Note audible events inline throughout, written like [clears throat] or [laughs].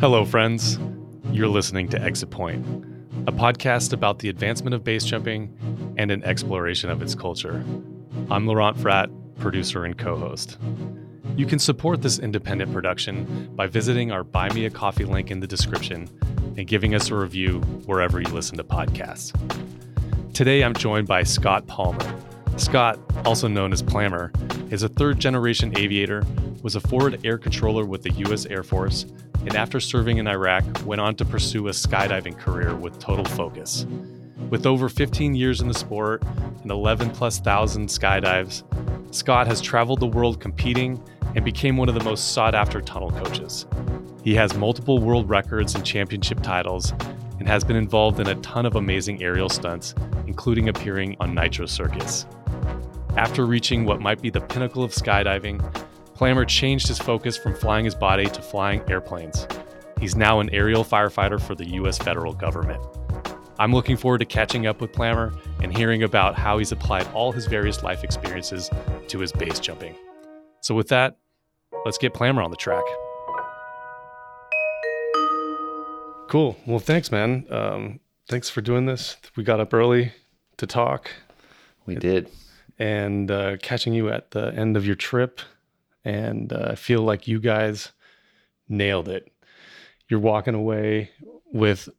Hello, friends. You're listening to Exit Point, a podcast about the advancement of base jumping and an exploration of its culture. I'm Laurent Fratt, producer and co host. You can support this independent production by visiting our Buy Me a Coffee link in the description and giving us a review wherever you listen to podcasts. Today, I'm joined by Scott Palmer. Scott, also known as Plamer, is a third generation aviator, was a forward air controller with the U.S. Air Force, and after serving in Iraq, went on to pursue a skydiving career with total focus. With over 15 years in the sport and 11 plus thousand skydives, Scott has traveled the world competing and became one of the most sought after tunnel coaches. He has multiple world records and championship titles and has been involved in a ton of amazing aerial stunts, including appearing on Nitro Circus. After reaching what might be the pinnacle of skydiving, Plamer changed his focus from flying his body to flying airplanes. He's now an aerial firefighter for the US federal government. I'm looking forward to catching up with Plamer and hearing about how he's applied all his various life experiences to his base jumping. So, with that, let's get Plamer on the track. Cool. Well, thanks, man. Um, thanks for doing this. We got up early to talk. We did and uh, catching you at the end of your trip. And uh, I feel like you guys nailed it. You're walking away with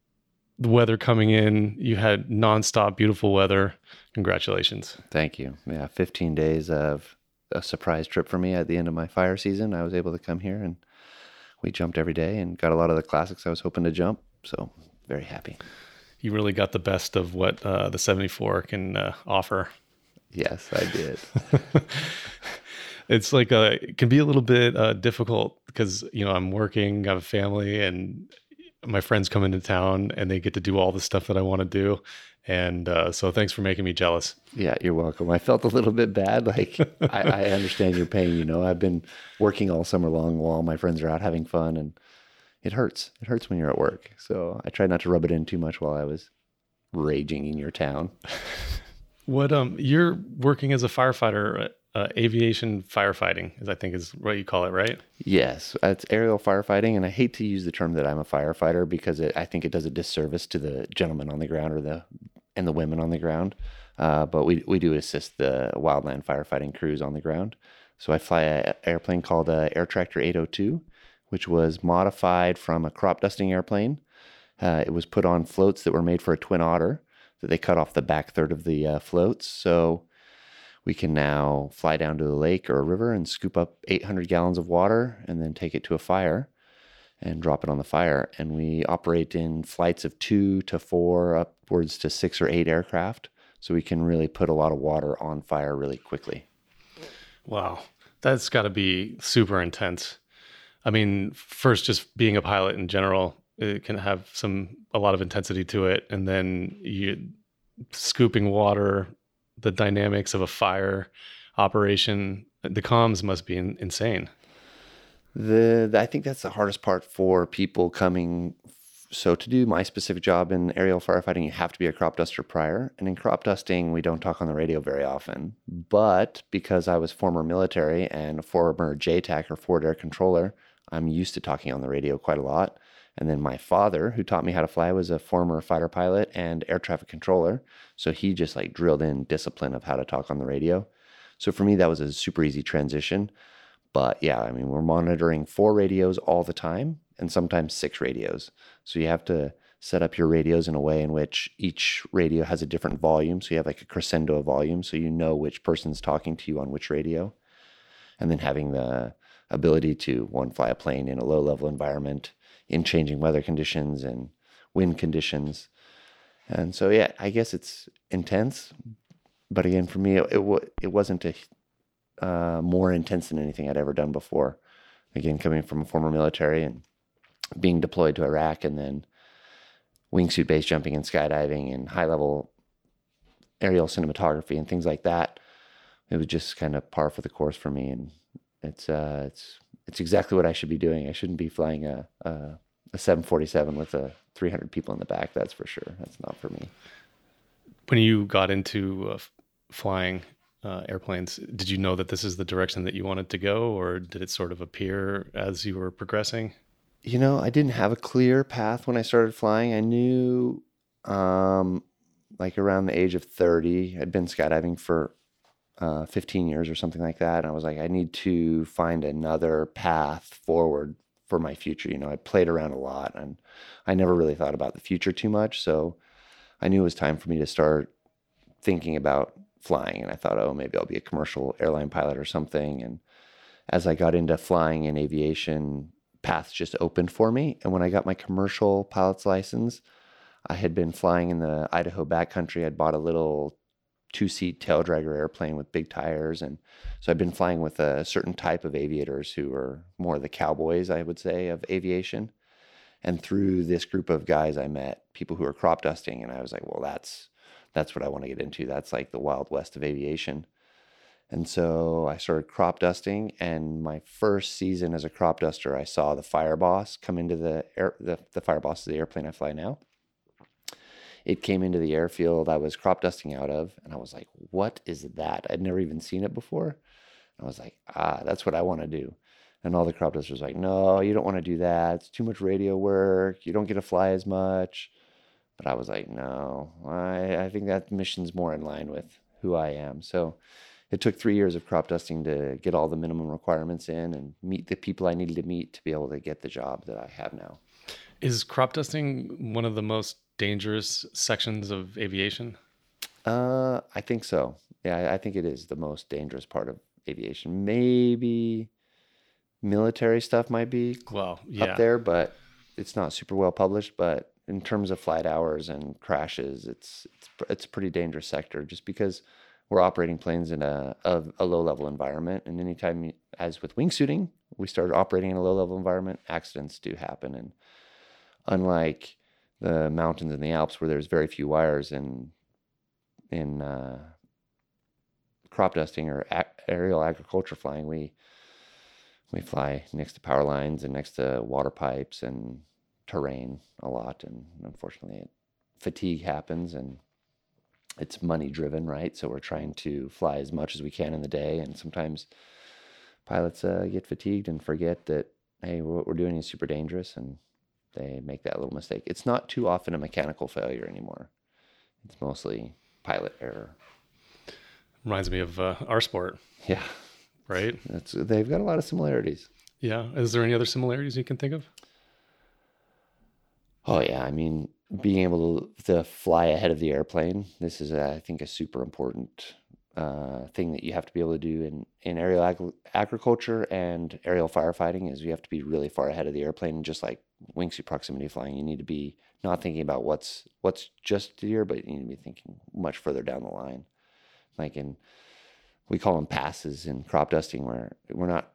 the weather coming in. You had nonstop beautiful weather. Congratulations. Thank you. Yeah, 15 days of a surprise trip for me at the end of my fire season. I was able to come here and we jumped every day and got a lot of the classics I was hoping to jump. So, very happy. You really got the best of what uh, the 74 can uh, offer. Yes, I did. [laughs] it's like a, it can be a little bit uh, difficult because you know I'm working, I have a family, and my friends come into town and they get to do all the stuff that I want to do. And uh, so, thanks for making me jealous. Yeah, you're welcome. I felt a little bit bad. Like I, I understand your pain. You know, I've been working all summer long while my friends are out having fun, and it hurts. It hurts when you're at work. So I tried not to rub it in too much while I was raging in your town. [laughs] What um you're working as a firefighter, uh, aviation firefighting, as I think is what you call it, right? Yes, it's aerial firefighting, and I hate to use the term that I'm a firefighter because it, I think it does a disservice to the gentlemen on the ground or the and the women on the ground. Uh, but we we do assist the wildland firefighting crews on the ground. So I fly an airplane called a Air Tractor 802, which was modified from a crop dusting airplane. Uh, it was put on floats that were made for a twin otter that they cut off the back third of the uh, floats. So we can now fly down to the lake or a river and scoop up 800 gallons of water and then take it to a fire and drop it on the fire. And we operate in flights of two to four, upwards to six or eight aircraft. So we can really put a lot of water on fire really quickly. Wow. That's got to be super intense. I mean, first, just being a pilot in general, it can have some a lot of intensity to it. And then you scooping water the dynamics of a fire operation the comms must be in, insane. The, the, i think that's the hardest part for people coming so to do my specific job in aerial firefighting you have to be a crop duster prior. And in crop dusting we don't talk on the radio very often. But because i was former military and a former jtac or forward air controller i'm used to talking on the radio quite a lot and then my father, who taught me how to fly, was a former fighter pilot and air traffic controller. So he just like drilled in discipline of how to talk on the radio. So for me, that was a super easy transition. But yeah, I mean, we're monitoring four radios all the time and sometimes six radios. So you have to set up your radios in a way in which each radio has a different volume. So you have like a crescendo of volume. So you know which person's talking to you on which radio. And then having the ability to one, fly a plane in a low level environment in changing weather conditions and wind conditions. And so, yeah, I guess it's intense, but again, for me, it it, it wasn't a uh, more intense than anything I'd ever done before. Again, coming from a former military and being deployed to Iraq, and then wingsuit base jumping and skydiving and high level aerial cinematography and things like that. It was just kind of par for the course for me, and it's uh, it's it's exactly what I should be doing. I shouldn't be flying a, a, a 747 with a 300 people in the back. That's for sure. That's not for me. When you got into uh, flying uh, airplanes, did you know that this is the direction that you wanted to go, or did it sort of appear as you were progressing? You know, I didn't have a clear path when I started flying. I knew, um, like around the age of 30, I'd been skydiving for uh, 15 years or something like that. And I was like, I need to find another path forward for my future. You know, I played around a lot and I never really thought about the future too much. So I knew it was time for me to start thinking about flying. And I thought, oh, maybe I'll be a commercial airline pilot or something. And as I got into flying and aviation, paths just opened for me. And when I got my commercial pilot's license, I had been flying in the Idaho backcountry. I'd bought a little two seat tail dragger airplane with big tires. And so I've been flying with a certain type of aviators who are more the cowboys, I would say, of aviation. And through this group of guys, I met people who are crop dusting. And I was like, well, that's that's what I want to get into. That's like the wild west of aviation. And so I started crop dusting. And my first season as a crop duster, I saw the fire boss come into the air. The, the fire boss is the airplane I fly now. It came into the airfield I was crop dusting out of, and I was like, "What is that?" I'd never even seen it before. I was like, "Ah, that's what I want to do." And all the crop dusters were like, "No, you don't want to do that. It's too much radio work. You don't get to fly as much." But I was like, "No, I I think that mission's more in line with who I am." So it took three years of crop dusting to get all the minimum requirements in and meet the people I needed to meet to be able to get the job that I have now. Is crop dusting one of the most dangerous sections of aviation? Uh, I think so. Yeah, I think it is the most dangerous part of aviation. Maybe military stuff might be well yeah. up there, but it's not super well published. But in terms of flight hours and crashes, it's it's it's a pretty dangerous sector just because we're operating planes in a, a, a low level environment. And anytime, you, as with wingsuiting, we started operating in a low level environment, accidents do happen. And unlike the mountains in the Alps where there's very few wires in in uh, crop dusting or aerial agriculture flying, we we fly next to power lines and next to water pipes and terrain a lot. And unfortunately, fatigue happens and it's money driven, right? So we're trying to fly as much as we can in the day, and sometimes pilots uh, get fatigued and forget that hey, what we're doing is super dangerous, and they make that little mistake. It's not too often a mechanical failure anymore. It's mostly pilot error. Reminds me of uh, our sport. Yeah. Right. It's, they've got a lot of similarities. Yeah. Is there any other similarities you can think of? Oh yeah. I mean, being able to, to fly ahead of the airplane. This is, a, I think, a super important uh, thing that you have to be able to do in, in aerial ag- agriculture and aerial firefighting is you have to be really far ahead of the airplane. Just like wingsuit proximity flying, you need to be not thinking about what's what's just here, but you need to be thinking much further down the line. Like in we call them passes in crop dusting, where we're not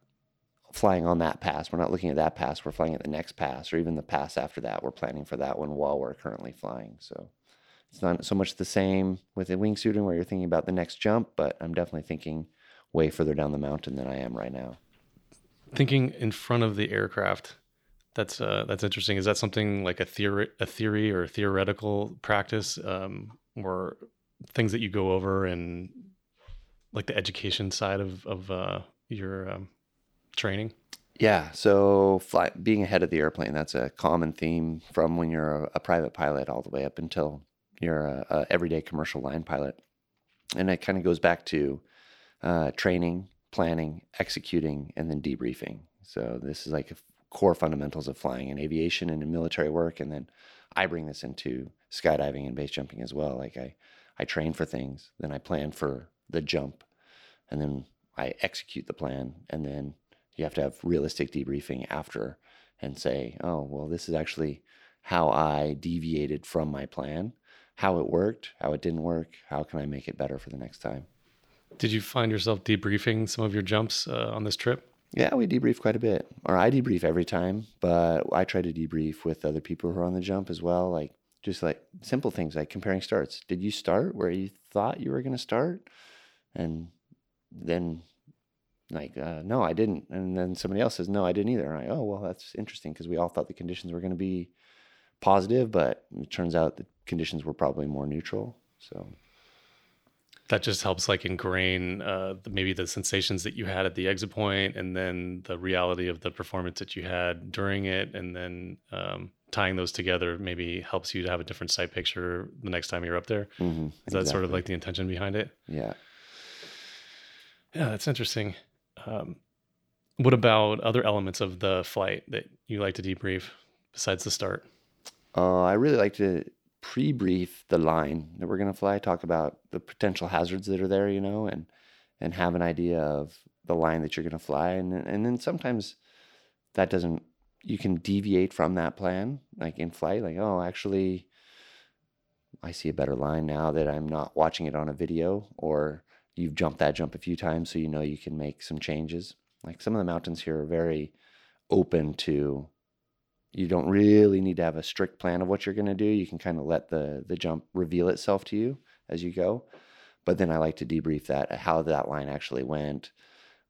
flying on that pass. We're not looking at that pass. We're flying at the next pass or even the pass after that. We're planning for that one while we're currently flying. So it's not so much the same with the wingsuiting where you're thinking about the next jump, but I'm definitely thinking way further down the mountain than I am right now. Thinking in front of the aircraft. That's uh, that's interesting. Is that something like a theory, a theory or a theoretical practice, um, or things that you go over and like the education side of of uh, your um, training? Yeah. So fly, being ahead of the airplane, that's a common theme from when you're a, a private pilot all the way up until you're a, a everyday commercial line pilot. And it kind of goes back to uh, training, planning, executing, and then debriefing. So this is like core fundamentals of flying in aviation and in military work. And then I bring this into skydiving and base jumping as well. Like I, I train for things, then I plan for the jump, and then I execute the plan, and then you have to have realistic debriefing after and say, oh, well, this is actually how I deviated from my plan, how it worked, how it didn't work, how can I make it better for the next time. Did you find yourself debriefing some of your jumps uh, on this trip? Yeah, we debrief quite a bit, or I debrief every time, but I try to debrief with other people who are on the jump as well. Like just like simple things like comparing starts. Did you start where you thought you were going to start? And then like uh, no i didn't and then somebody else says no i didn't either and i oh well that's interesting because we all thought the conditions were going to be positive but it turns out the conditions were probably more neutral so. That just helps like ingrain uh, maybe the sensations that you had at the exit point and then the reality of the performance that you had during it and then um, tying those together maybe helps you to have a different sight picture the next time you're up there. Mm-hmm, is that sort of like the intention behind it? Yeah. yeah that's interesting. Um, what about other elements of the flight that you like to debrief besides the start Uh, I really like to pre-brief the line that we're going to fly, talk about the potential hazards that are there, you know, and and have an idea of the line that you're going to fly, and and then sometimes that doesn't. You can deviate from that plan, like in flight, like oh, actually, I see a better line now that I'm not watching it on a video, or you've jumped that jump a few times, so you know you can make some changes. Like some of the mountains here are very open to you don't really need to have a strict plan of what you're going to do. You can kind of let the the jump reveal itself to you as you go. But then I like to debrief that how that line actually went,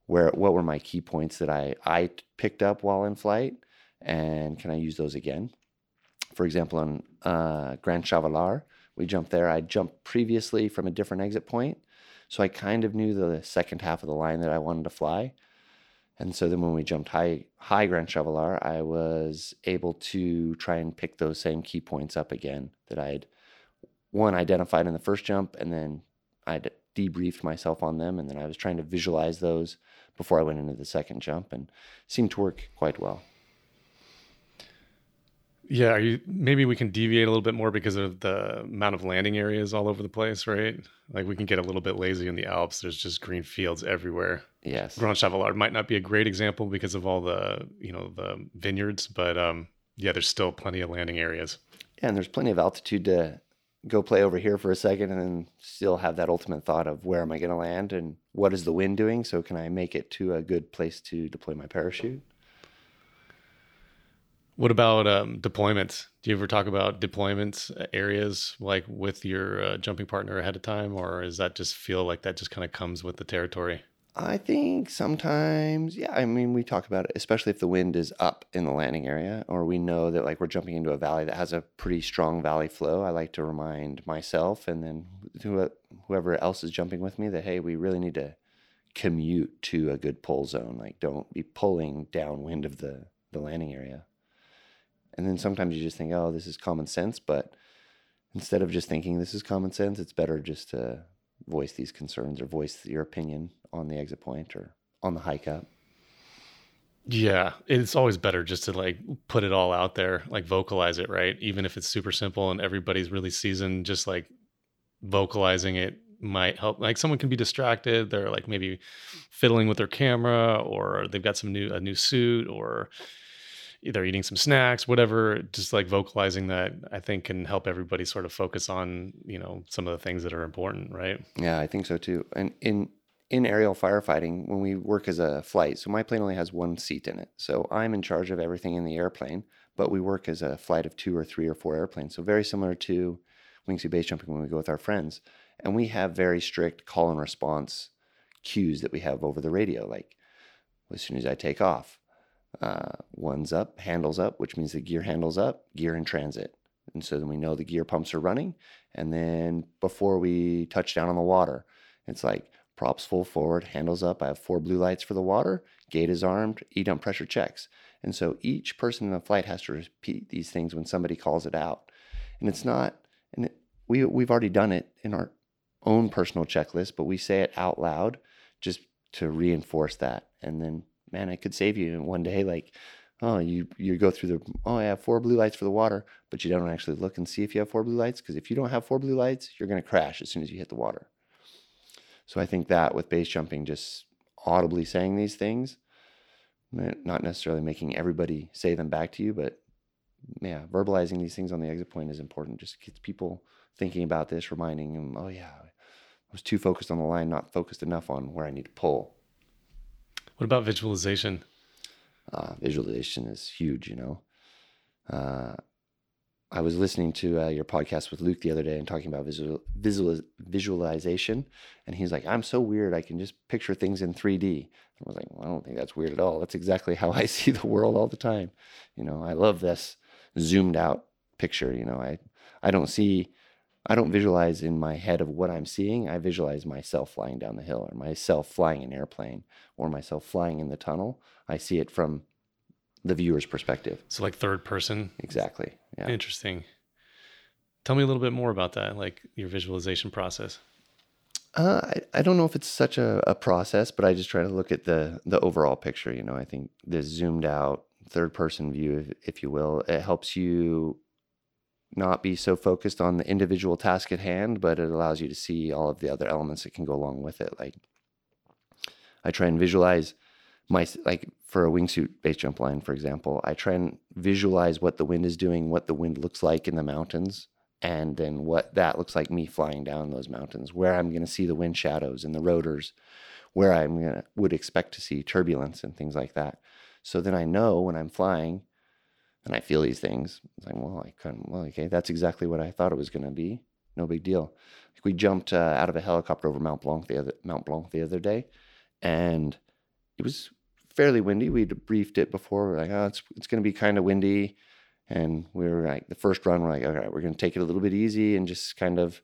where what were my key points that I I picked up while in flight, and can I use those again? For example, on uh, Grand Chavalard, we jumped there. I jumped previously from a different exit point, so I kind of knew the second half of the line that I wanted to fly. And so then when we jumped high high Grand Chavalard, I was able to try and pick those same key points up again that I'd one identified in the first jump and then I'd debriefed myself on them and then I was trying to visualize those before I went into the second jump and seemed to work quite well. Yeah, are you maybe we can deviate a little bit more because of the amount of landing areas all over the place, right? Like we can get a little bit lazy in the Alps. There's just green fields everywhere. Yes. Grand Chavalard might not be a great example because of all the, you know, the vineyards, but um yeah, there's still plenty of landing areas. Yeah, and there's plenty of altitude to go play over here for a second and then still have that ultimate thought of where am I going to land and what is the wind doing? So can I make it to a good place to deploy my parachute? What about um, deployments? Do you ever talk about deployments uh, areas like with your uh, jumping partner ahead of time, or does that just feel like that just kind of comes with the territory? I think sometimes, yeah. I mean, we talk about it, especially if the wind is up in the landing area, or we know that like we're jumping into a valley that has a pretty strong valley flow. I like to remind myself and then who- whoever else is jumping with me that hey, we really need to commute to a good pull zone. Like, don't be pulling downwind of the the landing area. And then sometimes you just think, oh, this is common sense, but instead of just thinking this is common sense, it's better just to voice these concerns or voice your opinion on the exit point or on the hike up. Yeah, it's always better just to like put it all out there, like vocalize it, right? Even if it's super simple and everybody's really seasoned, just like vocalizing it might help. Like someone can be distracted, they're like maybe fiddling with their camera or they've got some new a new suit or they're eating some snacks, whatever, just like vocalizing that I think can help everybody sort of focus on, you know, some of the things that are important, right? Yeah, I think so too. And in in aerial firefighting, when we work as a flight, so my plane only has one seat in it. So I'm in charge of everything in the airplane, but we work as a flight of two or three or four airplanes. So very similar to wingsuit base jumping when we go with our friends. And we have very strict call and response cues that we have over the radio. Like as soon as I take off, uh, one's up, handles up, which means the gear handles up, gear in transit. And so then we know the gear pumps are running. And then before we touch down on the water, it's like props full forward, handles up. I have four blue lights for the water, gate is armed, E dump pressure checks. And so each person in the flight has to repeat these things when somebody calls it out. And it's not, and it, we, we've already done it in our own personal checklist, but we say it out loud just to reinforce that. And then, man, it could save you one day. Like, oh, you you go through the oh, I have four blue lights for the water, but you don't actually look and see if you have four blue lights because if you don't have four blue lights, you're to crash as soon as you hit the water. So I think that with base jumping, just audibly saying these things, not necessarily making everybody say them back to you, but yeah, verbalizing these things on the exit point is important. Just gets people thinking about this, reminding them, oh yeah, I was too focused on the line, not focused enough on where I need to pull. What about visualization? Uh, visualization is huge, you know. Uh, I was listening to uh, your podcast with Luke the other day and talking about visual, visual visualization, and he's like, "I'm so weird. I can just picture things in 3D." I was like, well, "I don't think that's weird at all. That's exactly how I [laughs] see the world all the time." You know, I love this zoomed out picture. You know, I I don't see I don't visualize in my head of what I'm seeing. I visualize myself flying down the hill or myself flying an airplane or myself flying in the tunnel. I see it from the viewer's perspective. So like third person. Exactly. Yeah. Interesting. Tell me a little bit more about that, like your visualization process. Uh, I, I don't know if it's such a, a process, but I just try to look at the the overall picture. You know, I think this zoomed out third person view, if, if you will, it helps you not be so focused on the individual task at hand, but it allows you to see all of the other elements that can go along with it. Like I try and visualize my like for a wingsuit base jump line, for example, I try and visualize what the wind is doing, what the wind looks like in the mountains, and then what that looks like me flying down those mountains, where I'm going to see the wind shadows and the rotors, where I'm gonna would expect to see turbulence and things like that. So then I know when I'm flying and I feel these things. It's like, well, I couldn't, well, okay, that's exactly what I thought it was going to be. No big deal. Like we jumped uh, out of a helicopter over Mount Blanc the other Mount Blanc the other day, and it was fairly windy. We'd briefed it before. We're like, oh, it's it's going to be kind of windy, and we were like, the first run, we're like, right, we're going to take it a little bit easy and just kind of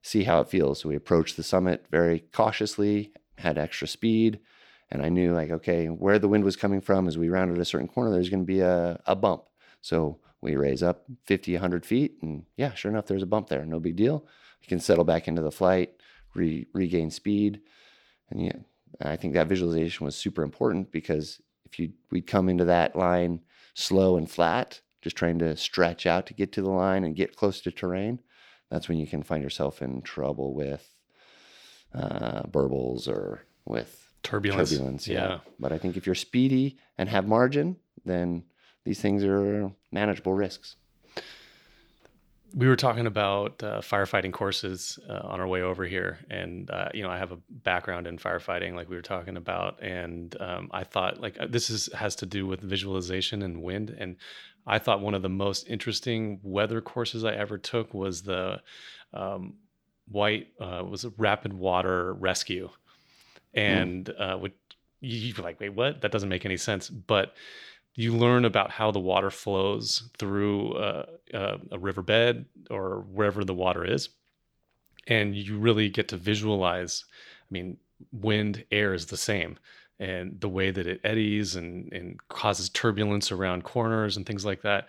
see how it feels. So we approached the summit very cautiously, had extra speed, and I knew like, okay, where the wind was coming from as we rounded a certain corner, there's going to be a, a bump. So we raise up 50, 100 feet, and yeah, sure enough, there's a bump there. No big deal. You can settle back into the flight, re- regain speed, and yeah, I think that visualization was super important because if you we'd come into that line slow and flat, just trying to stretch out to get to the line and get close to terrain, that's when you can find yourself in trouble with uh, burbles or with turbulence. Turbulence, yeah. Yeah. But I think if you're speedy and have margin, then these things are manageable risks. we were talking about uh, firefighting courses uh, on our way over here. And uh, you know i have a background in firefighting like we were talking about. And um, i thought like uh, this is has to do with visualization and wind. And i thought one of the most interesting weather courses i ever took was the um, white uh, was a rapid water rescue? And uh, would you you're like wait what? That doesn't make any sense. But you learn about how the water flows through a riverbed or wherever the water is and you really get to visualize i mean wind air is the same and the way that it eddies and, and causes turbulence around corners and things like that.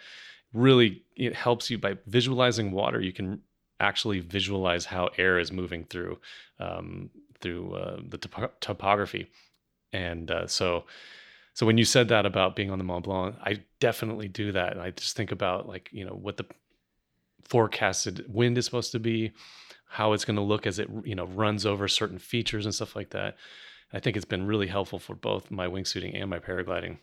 Really it helps you by visualizing water you can actually visualize how air is moving through um, through uh, the topo- topography. And uh, so so when you said that about being on the Mont Blanc, I definitely do that. And I just think about like, you know, what the forecasted wind is supposed to be, how it's going to look as it, you know, runs over certain features and stuff like that. I think it's been really helpful for both my wingsuiting and my paragliding.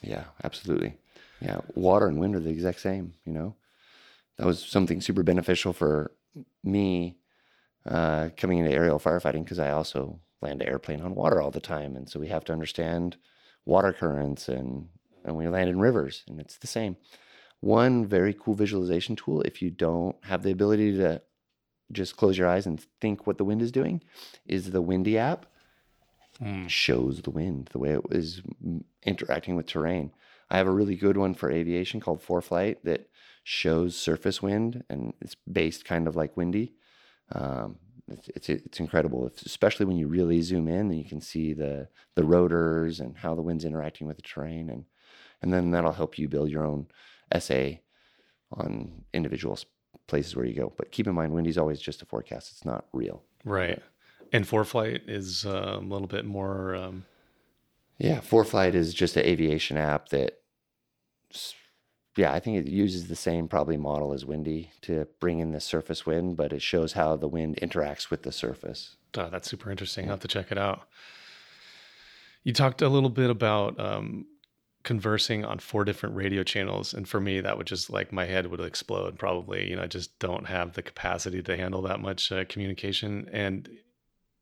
Yeah, absolutely. Yeah, water and wind are the exact same. You know, that was something super beneficial for me uh, coming into aerial firefighting because I also land an airplane on water all the time, and so we have to understand water currents and and we land in rivers, and it's the same. One very cool visualization tool if you don't have the ability to just close your eyes and think what the wind is doing is the Windy app Mm. shows the wind, the way it is interacting with terrain. I have a really good one for aviation called ForeFlight that shows surface wind and it's based kind of like windy. Um, it's, it's it's incredible, It's- especially when you really zoom in and you can see the the rotors and how the wind's interacting with the terrain, and and then that'll help you build your own SA on individual places where you go. But keep in mind, windy's always just a forecast; it's not real. Right. And ForeFlight is uh, a little bit more. Um, Yeah, ForeFlight is just an aviation app that, yeah, I think it uses the same probably model as Windy to bring in the surface wind, but it shows how the wind interacts with the surface. oh, that's super interesting. I'll have to check it out. You talked a little bit about um, conversing on four different radio channels. And for me, that would just like my head would explode probably. You know, I just don't have the capacity to handle that much uh, communication. And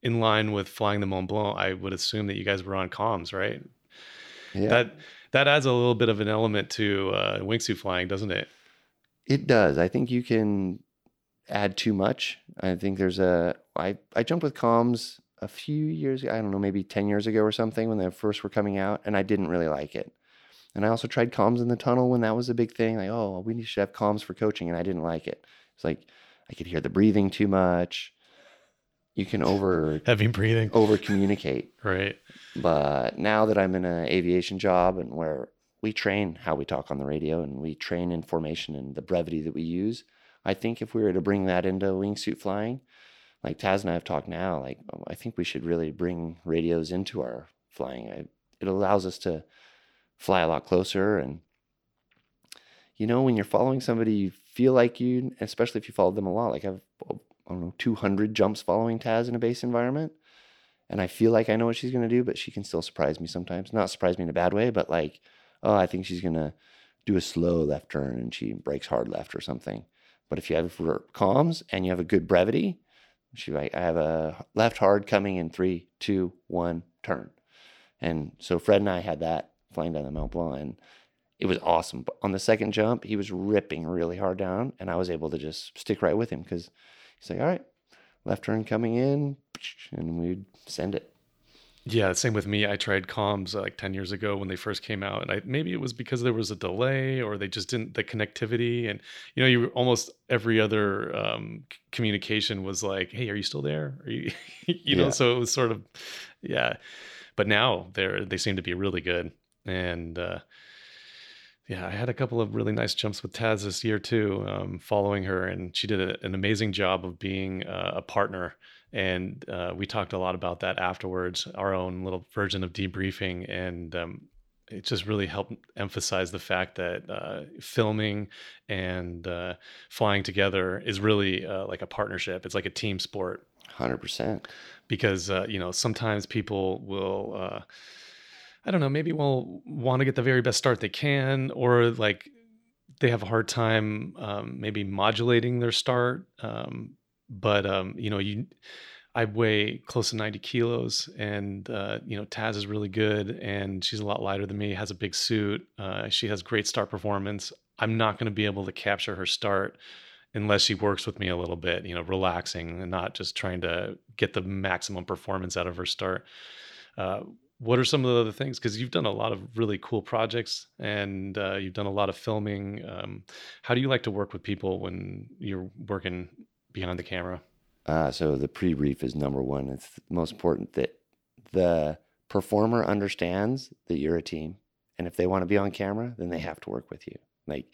in line with flying the Mont Blanc, I would assume that you guys were on comms, right? Yeah, That that adds a little bit of an element to uh, wingsuit flying, doesn't it? it does. I think you can add too much. I think there's a. I I jumped with comms a few years. Ago, I don't know, maybe ten years ago or something when they first were coming out, and I didn't really like it. And I also tried comms in the tunnel when that was a big thing. Like, oh, we should have comms for coaching, and I didn't like it. It's like I could hear the breathing too much. You can over [laughs] Heavy breathing. over communicate. Right. But now that I'm in an aviation job and where we train how we talk on the radio and we train in formation and the brevity that we use, I think if we were to bring that into wingsuit flying, like Taz and I have talked now, like oh, I think we should really bring radios into our flying. I, it allows us to fly a lot closer and you know when you're following somebody you feel like you especially if you followed them a lot like i've oh, i don't know 200 jumps following taz in a base environment and i feel like i know what she's to do but she can still surprise me sometimes. Not surprise me in a bad way but like oh i think she's to do a slow left turn and she breaks hard left or something. But if you have comms and you have a good brevity she like i have a left hard coming in three two one turn. And so fred and i had that flying down the Mount blanc and it was awesome. But on the second jump, he was ripping really hard down, and I was able to just stick right with him because he's like, "All right, left turn coming in," and we'd send it. Yeah, same with me. I tried comms uh, like 10 years ago when they first came out and I maybe it was because there was a delay or they just didn't the connectivity and you know you almost every other um, communication was like, "Hey, are you still there?" Are you [laughs] you yeah. know, so it was sort of yeah. But now they're they seem to be really good and uh yeah, I had a couple of really nice jumps with Taz this year too, um, following her, and she did a, an amazing job of being uh, a partner. And uh, we talked a lot about that afterwards, our own little version of debriefing, and um, it just really helped emphasize the fact that uh, filming and uh, flying together is really uh, like a partnership. It's like a team sport. Hundred percent. Because uh, you know sometimes people will I don't know, maybe we'll want to get the very best start they can, or like they have a hard time um, maybe modulating their start. Um, but um, you know, you I weigh close to 90 kilos, and uh, you know, Taz is really good, and she's a lot lighter than me. Has a big suit. Uh, she has great start performance. I'm not going to be able to capture her start unless she works with me a little bit. You know, relaxing and not just trying to get the maximum performance out of her start. Uh, what are some of the other things? Because you've done a lot of really cool projects and uh, you've done a lot of filming um, how do you like to work with people when you're working behind the camera? Uh, so the pre-brief is number one. It's most important that the performer understands that you're a team and if they want to be on camera then they have to work with you. Like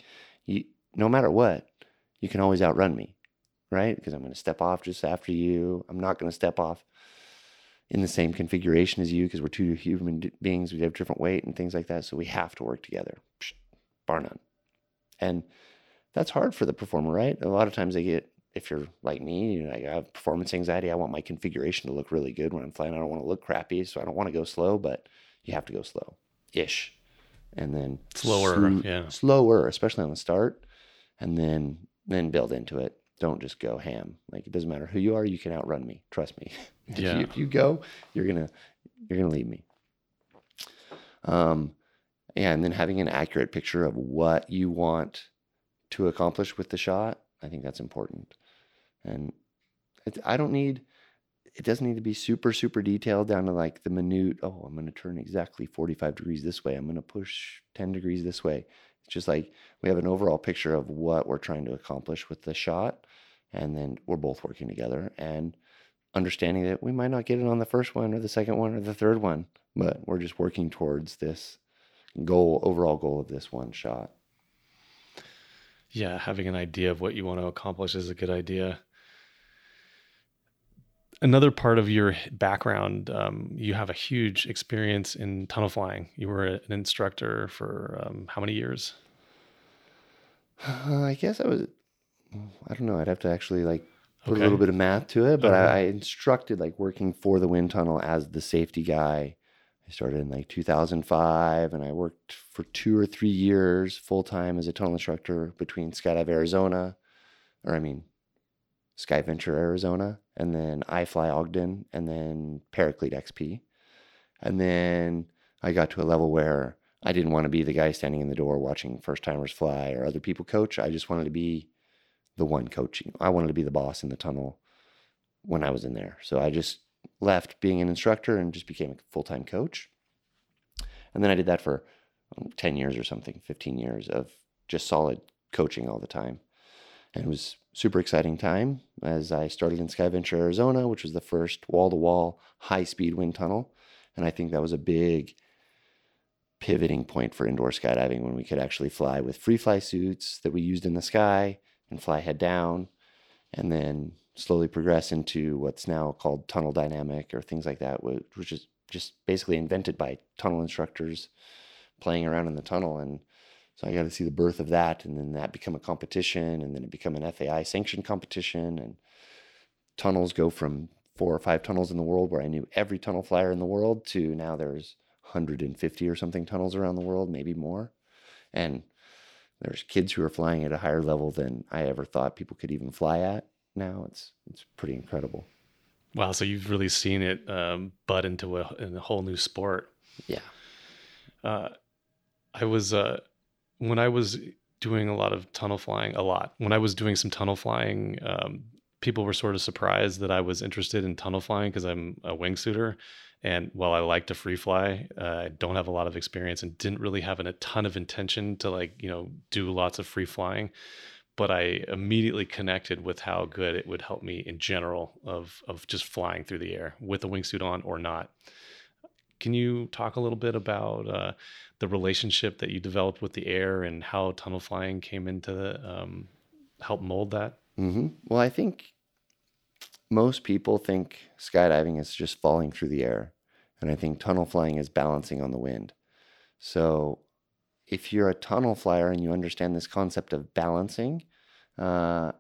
you no matter what you can always outrun me right? Because i'm going to step off just after you. I'm not going to step off in the same configuration as you because we're two human beings. We have different weight and things like that. So we have to work together, bar none. And that's hard for the performer, right? A lot of times they get, if you're like me, you know, I have performance anxiety. I want my configuration to look really good when I'm flying. I don't want to look crappy. So I don't want to go slow, but you have to go slow ish. And then slower, sl- yeah. Slower, especially on the start. And then then build into it don't just go ham. Like it doesn't matter who you are, you can outrun me. Trust me. [laughs] if, yeah. you, if you go, you're gonna you're gonna leave me. Um, yeah, and then having an accurate picture of what you want to accomplish with the shot, I think that's important. And it, I don't need it doesn't need to be super super detailed down to like the minute. Oh, I'm going to turn exactly 45 degrees this way. I'm going to push 10 degrees this way. It's just like we have an overall picture of what we're trying to accomplish with the shot, and then we're both working together and understanding that we might not get it on the first one or the second one or the third one, but we're just working towards this goal, overall goal of this one shot. Yeah, having an idea of what you want to accomplish is a good idea. Another part of your background, um, you have a huge experience in tunnel flying. You were an instructor for um, how many years? Uh, I guess I was I don't know. I'd have to actually like put okay. a little bit of math to it, but uh-huh. I, I, instructed like working for the wind tunnel as the safety guy. I started in like 2005 and I worked for two or three years full time as a tunnel instructor between Skydive Arizona, or I mean, Skyventure Arizona, and then iFly Ogden, and then Paraclete XP. And then I got to a level where I didn't want to be the guy standing in the door watching first timers fly or other people coach. I just wanted to be the one coaching. I wanted to be the boss in the tunnel when I was in there. So I just left being an instructor and just became a full time coach. And then I did that for um, 10 years or something, 15 years of just solid coaching all the time. And it was super exciting time as I started in Skyventure, Arizona, which was the first wall to wall high speed wind tunnel. And I think that was a big pivoting point for indoor skydiving when we could actually fly with free fly suits that we used in the sky and fly head down and then slowly progress into what's now called tunnel dynamic or things like that, which is just basically invented by tunnel instructors playing around in the tunnel. And so I got to see the birth of that, and then that become a competition, and then it become an FAI sanctioned competition, and tunnels go from four or five tunnels in the world where I knew every tunnel flyer in the world to now there's 150 or something tunnels around the world, maybe more, and there's kids who are flying at a higher level than I ever thought people could even fly at. Now it's it's pretty incredible. Wow, so you've really seen it um, bud into a, a, whole new sport. Yeah. Uh, I was uh, when I was doing a lot of tunnel flying, a lot. When I was doing some tunnel flying, um, people were sort of surprised that I was interested in tunnel flying because I'm a wingsuiter. And while I like to free fly, uh, I don't have a lot of experience and didn't really have an, a ton of intention to like, you know, do lots of free flying. But I immediately connected with how good it would help me in general of, of just flying through the air with a wingsuit on or not. Can you talk a little bit about uh, the relationship that you developed with the air and how tunnel flying came into um, help mold that? Mm-hmm. Well, I think most people think skydiving is just falling through the air, and I think tunnel flying is balancing on the wind. So, if you're a tunnel flyer and you understand this concept of balancing, uh,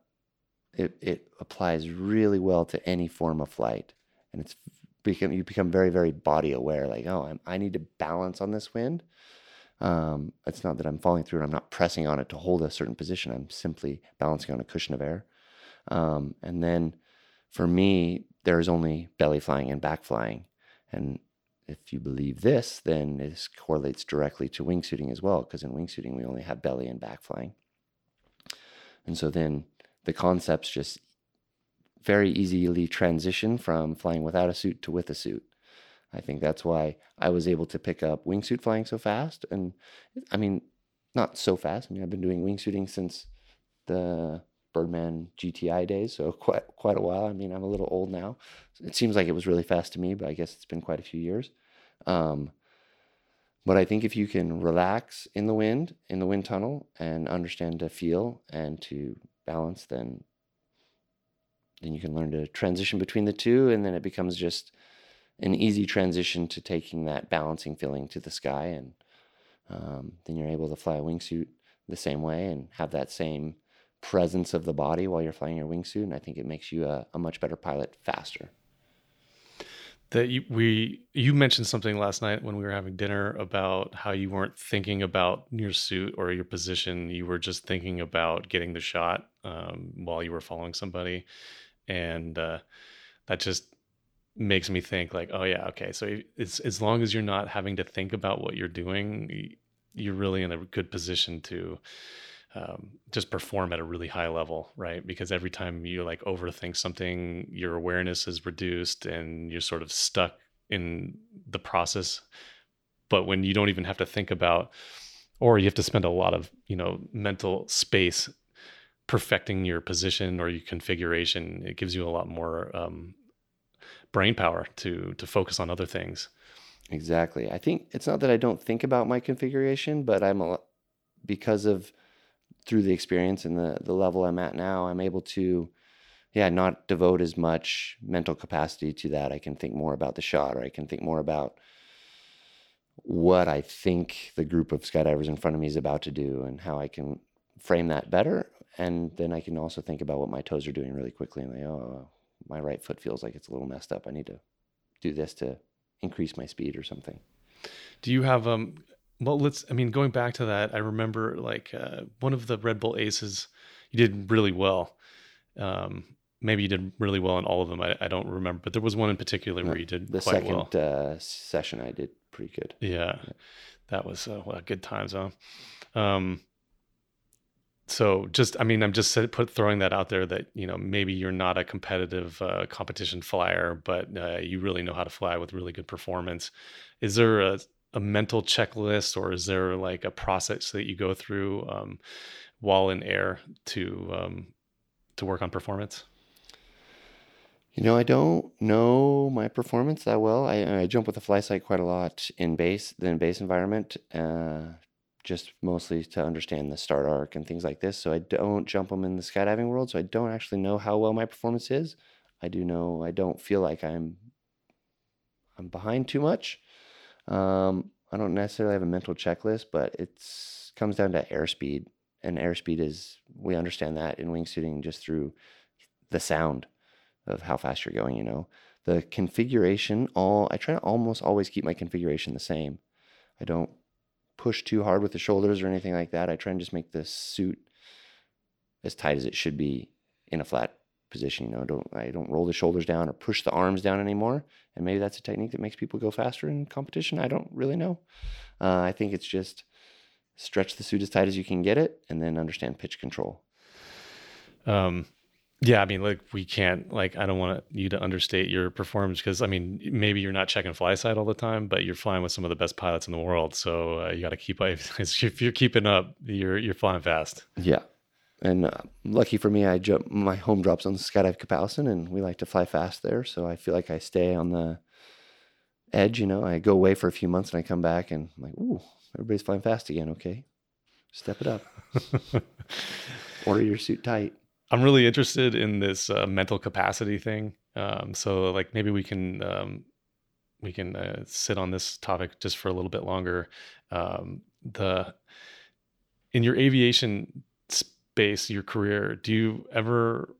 it, it applies really well to any form of flight, and it's become you become very very body aware. Like, oh, I'm, I need to balance on this wind, um, it's not that I'm falling through it. I'm not pressing on it to hold a certain position. I'm simply balancing on a cushion of air. Um, and then for me, there is only belly flying and back flying. And if you believe this, then this correlates directly to wingsuiting as well, because in wingsuiting, we only have belly and back flying. And so then the concepts just very easily transition from flying without a suit to with a suit. I think that's why I was able to pick up wingsuit flying so fast. And I mean, not so fast. I mean, I've been doing wingsuiting since the Birdman GTI days, so [laughs] quite quite a while. I mean, I'm a little old now. It seems like it was really fast to me, but I guess it's been quite a few years. Um, but I think if you can relax in the wind, in the wind tunnel, and understand to feel and to balance, then then you can learn to transition between the two, and then it becomes just an easy transition to taking that balancing feeling to the sky, and um, then you're able to fly a wingsuit the same way and have that same presence of the body while you're flying your wingsuit. And I think it makes you a, a much better pilot faster. That you, we you mentioned something last night when we were having dinner about how you weren't thinking about your suit or your position. You were just thinking about getting the shot um, while you were following somebody, and uh, that just makes me think like, oh yeah, okay. So it's as long as you're not having to think about what you're doing, you're really in a good position to um, just perform at a really high level, right? Because every time you like overthink something, your awareness is reduced and you're sort of stuck in the process. But when you don't even have to think about, or you have to spend a lot of you know mental space perfecting your position or your configuration, it gives you a lot more um, brain power to to focus on other things. Exactly. I think it's not that I don't think about my configuration, but I'm a lot because of through the experience and the the level I'm at now, I'm able to yeah, not devote as much mental capacity to that. I can think more about the shot or I can think more about what I think the group of skydivers in front of me is about to do and how I can frame that better. And then I can also think about what my toes are doing really quickly and like, oh, my right foot feels like it's a little messed up. I need to do this to increase my speed or something. Do you have um well let's I mean going back to that, I remember like uh, one of the Red Bull Aces you did really well. Um maybe you did really well in all of them. I, I don't remember, but there was one in particular where you did the second well. uh, session I did pretty good. Yeah, yeah. that was uh, well, good times, huh? Um, so just i mean i'm just put throwing that out there that you know maybe you're not a competitive uh, competition flyer but uh, you really know how to fly with really good performance is there a, a, mental checklist or is there like a process that you go through um, while in air to um, to work on performance? You know, I don't know my performance that well. I, I jump with the FlySight quite a lot in base, the base environment, uh, just mostly to understand the start arc and things like this. So I don't jump them in the skydiving world. So I don't actually know how well my performance is. I do know I don't feel like I'm I'm behind too much. Um, I don't necessarily have a mental checklist, but it's comes down to airspeed, and airspeed is we understand that in wingsuiting just through the sound of how fast you're going. You know, the configuration. All I try to almost always keep my configuration the same. I don't push too hard with the shoulders or anything like that. I try and just make the suit as tight as it should be in a flat position. You know, don't I don't roll the shoulders down or push the arms down anymore. And maybe that's a technique that makes people go faster in competition. I don't really know. Uh, I think it's just stretch the suit as tight as you can get it, and then understand pitch control. Um, yeah, I mean, like we can't like I don't want you to understate your performance because I mean maybe you're not checking FlySight all the time, but you're flying with some of the best pilots in the world, so uh, you got to keep up. [laughs] If you're keeping up, you're you're flying fast. Yeah, and uh, lucky for me, I jump my home drops on the skydive Kapowsin, and we like to fly fast there, so I feel like I stay on the edge. You know, I go away for a few months and I come back and I'm like, ooh, everybody's flying fast again. Okay, step it up. [laughs] Order your suit tight. I'm really interested in this uh, mental capacity thing. Um, so like maybe we can um, we can uh, sit on this topic just for a little bit longer. Um, the in your aviation space, your career, do you ever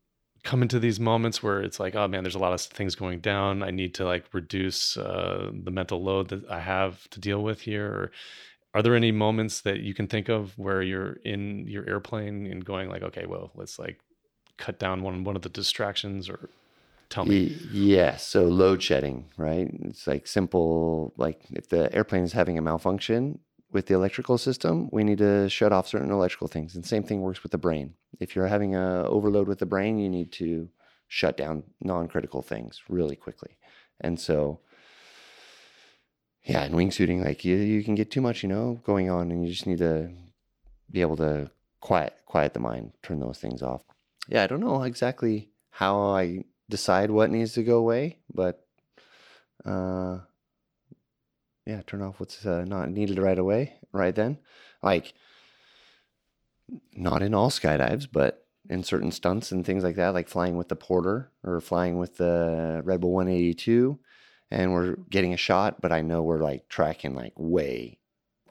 come into these moments where it's like, oh man, there's a lot of things going down. I need to like reduce uh, the mental load that I have to deal with here. Or are there any moments that you can think of where you're in your airplane and going like, okay, well, let's like cut down one one of the distractions or tell me yeah so load shedding right it's like simple like if the airplane is having a malfunction with the electrical system we need to shut off certain electrical things and same thing works with the brain. If you're having a overload with the brain you need to shut down non-critical things really quickly. And so yeah in wingsuiting like you, you can get too much you know going on and you just need to be able to quiet quiet the mind turn those things off. Yeah, I don't know exactly how I decide what needs to go away, but uh, yeah, turn off what's uh, not needed right away, right then. Like, not in all skydives, but in certain stunts and things like that, like flying with the Porter or flying with the Red Bull 182, and we're getting a shot, but I know we're like tracking like way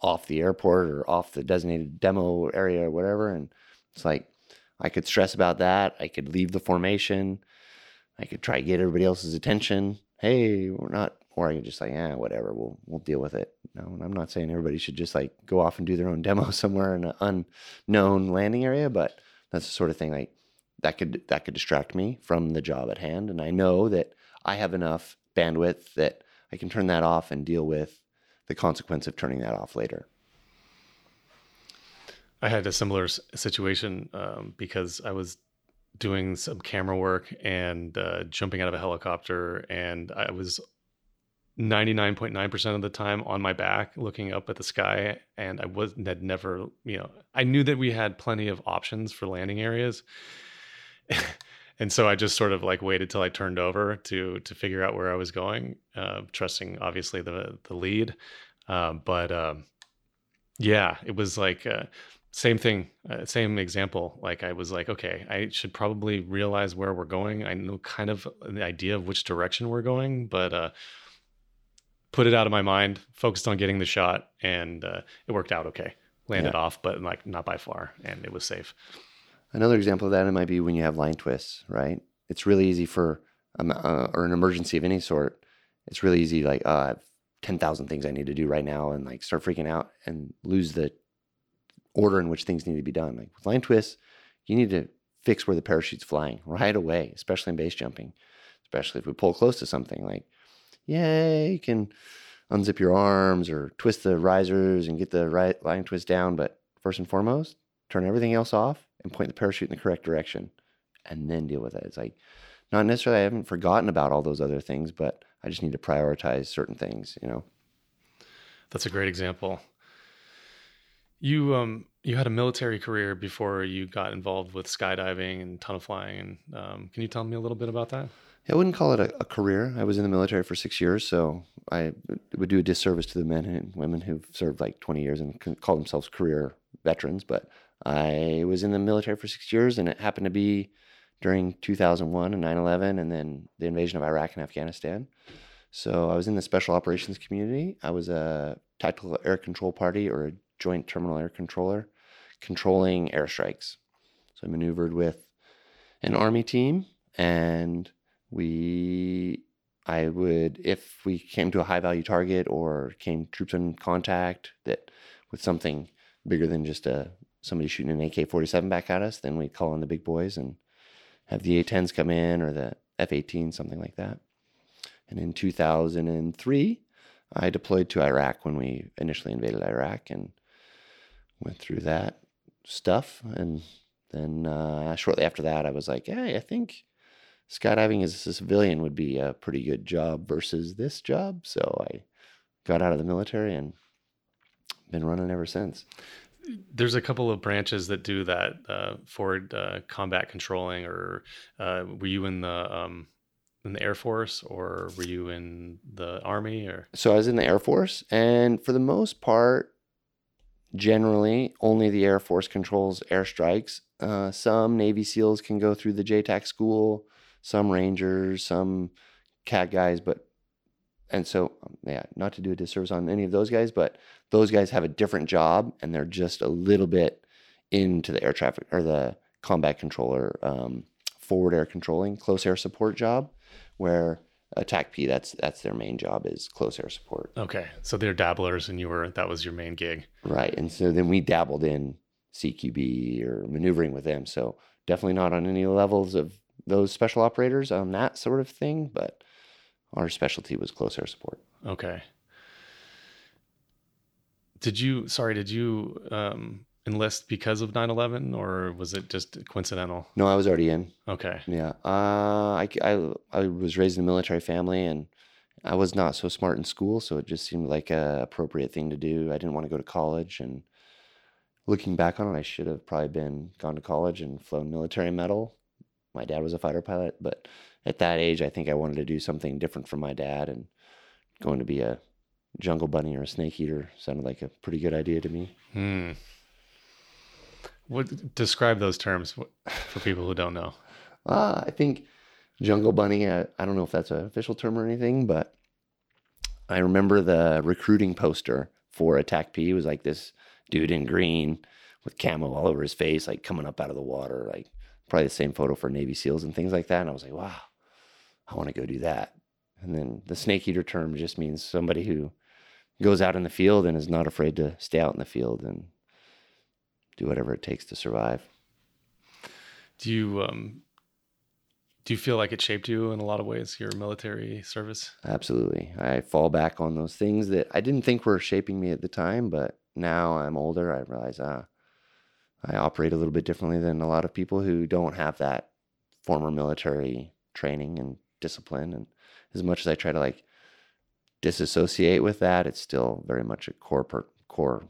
off the airport or off the designated demo area or whatever, and it's like I could stress about that. I could leave the formation. I could try to get everybody else's attention. Hey, we're not, or I could just like, yeah, whatever. We'll we'll deal with it. No, I'm not saying everybody should just like go off and do their own [laughs] demo somewhere in an unknown landing area, but that's the sort of thing like that could that could distract me from the job at hand. And I know that I have enough bandwidth that I can turn that off and deal with the consequence of turning that off later. I had a similar situation um, because I was doing some camera work and uh, jumping out of a helicopter, and I was 99.9% of the time on my back looking up at the sky and i was had never you know i knew that we had plenty of options for landing areas. [laughs] And so i just sort of like waited till i turned over to to figure out where i was going uh, trusting obviously the the lead. Uh, but um, yeah it was like uh, same thing uh, same example. Like i was like okay i should probably realize where we're going. I know kind of the idea of which direction we're going but uh put it out of my mind focused on getting the shot and uh, it worked out okay landed yeah. off but like not by far and it was safe another example of that it might be when you have line twists right it's really easy for um, uh, or an emergency of any sort it's really easy like uh, i have 10,000 things i need to do right now and like start freaking out and lose the order in which things need to be done. Like with line twists, you need to fix where the parachute's flying right away, especially in base jumping, especially if we pull close to something. Like, yeah, you can unzip your arms or twist the risers and get the right line twist down. But first and foremost, turn everything else off and point the parachute in the correct direction and then deal with it. It's like, not necessarily, I haven't forgotten about all those other things, but I just need to prioritize certain things, you know? That's a great example. You um you had a military career before you got involved with skydiving and tunnel flying. And um, can you tell me a little bit about that? I wouldn't call it a, a, career. I was in the military for six years, so I would do a disservice to the men and women who've served like 20 years and call themselves career veterans. But I was in the military for six years, and it happened to be during 2001 and 9 11, and then the invasion of Iraq and Afghanistan. So I was in the special operations community. I was a tactical air control party or a joint terminal air controller controlling airstrikes. So I maneuvered with an army team and we I would if we came to a high value target or came troops in contact that with something bigger than just a somebody shooting an AK-47 back at us, then we'd call in the big boys and have the A-10s come in or the F-18, something like that. And in 2003, I deployed to Iraq when we initially invaded Iraq and went through that stuff. And then uh, shortly after that, I was like, hey, I think skydiving as a civilian would be a pretty good job versus this job. So I got out of the military and been running ever since. There's a couple of branches that do that uh, forward uh, combat controlling. Or uh, were you in the um, in the Air Force, or were you in the Army? Or so I was in the Air Force, and for the most part, generally only the Air Force controls airstrikes. Uh, some Navy SEALs can go through the JTAC school, some Rangers, some CAT guys, but and so um, yeah, not to do a disservice on any of those guys, but those guys have a different job and they're just a little bit into the air traffic or the combat controller, um, forward air controlling, close air support job, where TACP that's that's their main job is close air support. Okay, so they're dabblers, and you were that was your main gig, right? And so then we dabbled in CQB or maneuvering with them. So definitely not on any levels of those special operators on that sort of thing, but our specialty was close air support. Okay. Did you? Sorry, did you um, enlist because of 9-11 or was it just coincidental no i was already in okay yeah uh, I, I, I was raised in a military family and i was not so smart in school so it just seemed like a appropriate thing to do i didn't want to go to college and looking back on it i should have probably been gone to college and flown military medal my dad was a fighter pilot but at that age i think i wanted to do something different from my dad and going to be a jungle bunny or a snake eater sounded like a pretty good idea to me hmm. What describe those terms for people who don't know? Uh, I think jungle bunny. I, I don't know if that's an official term or anything, but I remember the recruiting poster for TACP was like this dude in green with camo all over his face, like coming up out of the water, like probably the same photo for Navy SEALs and things like that. And I was like, wow, I want to go do that. And then the snake eater term just means somebody who goes out in the field and is not afraid to stay out in the field and do whatever it takes to survive. Do you um, do you feel like it shaped you in a lot of ways your military service? Absolutely. I fall back on those things that I didn't think were shaping me at the time, but now I'm older. I realize ah, I operate a little bit differently than a lot of people who don't have that former military training and discipline. And as much as I try to like disassociate with that, it's still very much a core per, core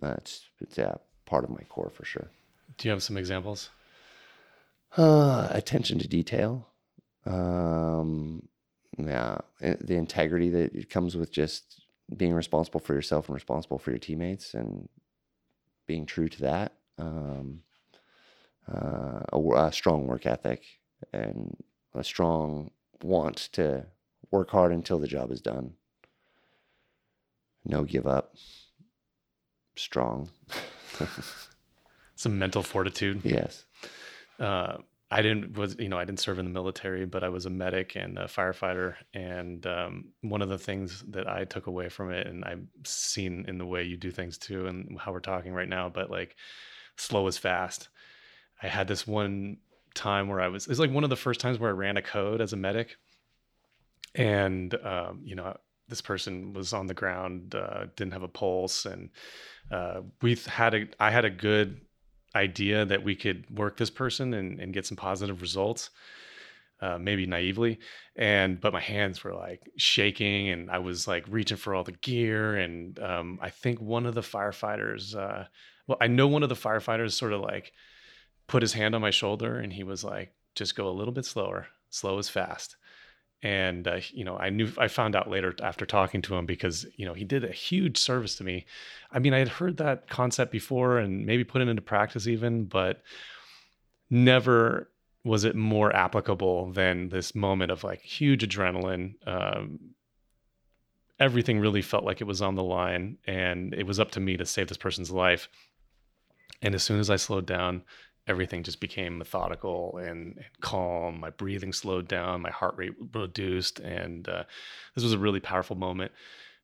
that's it's yeah part of my core for sure. Do you have some examples? Uh, attention to detail. Um, yeah, eh, the integrity that comes with just being responsible for yourself and responsible for your teammates and being true to that. Um, uh, a, a strong work ethic and a strong want to work hard until the job is done. No give up strong. [laughs] Some mental fortitude. Yes. Uh, I didn't was you know I didn't serve in the military, but I was a medic and a firefighter, and um, one of the things that I took away from it, and I've seen in the way you do things too, and how we're talking right now, but like slow is fast. I had this one time where I was it's like one of the first times where I ran a code as a medic, and um, you know this person was on the ground, uh, didn't have a pulse, and uh, we had a I had a good idea that we could work this person and, and get some positive results. uh, maybe naively. And but my hands were like shaking, and I was like reaching for all the gear. And um, I think one of the firefighters, uh, well, I know one of the firefighters sort of like put his hand on my shoulder, and he was like, "Just go a little bit slower. Slow is fast." And uh, you know i knew i found out later after talking to him because you know he did a huge service to me. I mean i had heard that concept before and maybe put it into practice even but never was it more applicable than this moment of like huge adrenaline um, everything really felt like it was on the line and it was up to me to save this person's life. And as soon as i slowed down everything just became methodical and, and, calm. My breathing slowed down, my heart rate reduced, and uh, this was a really powerful moment.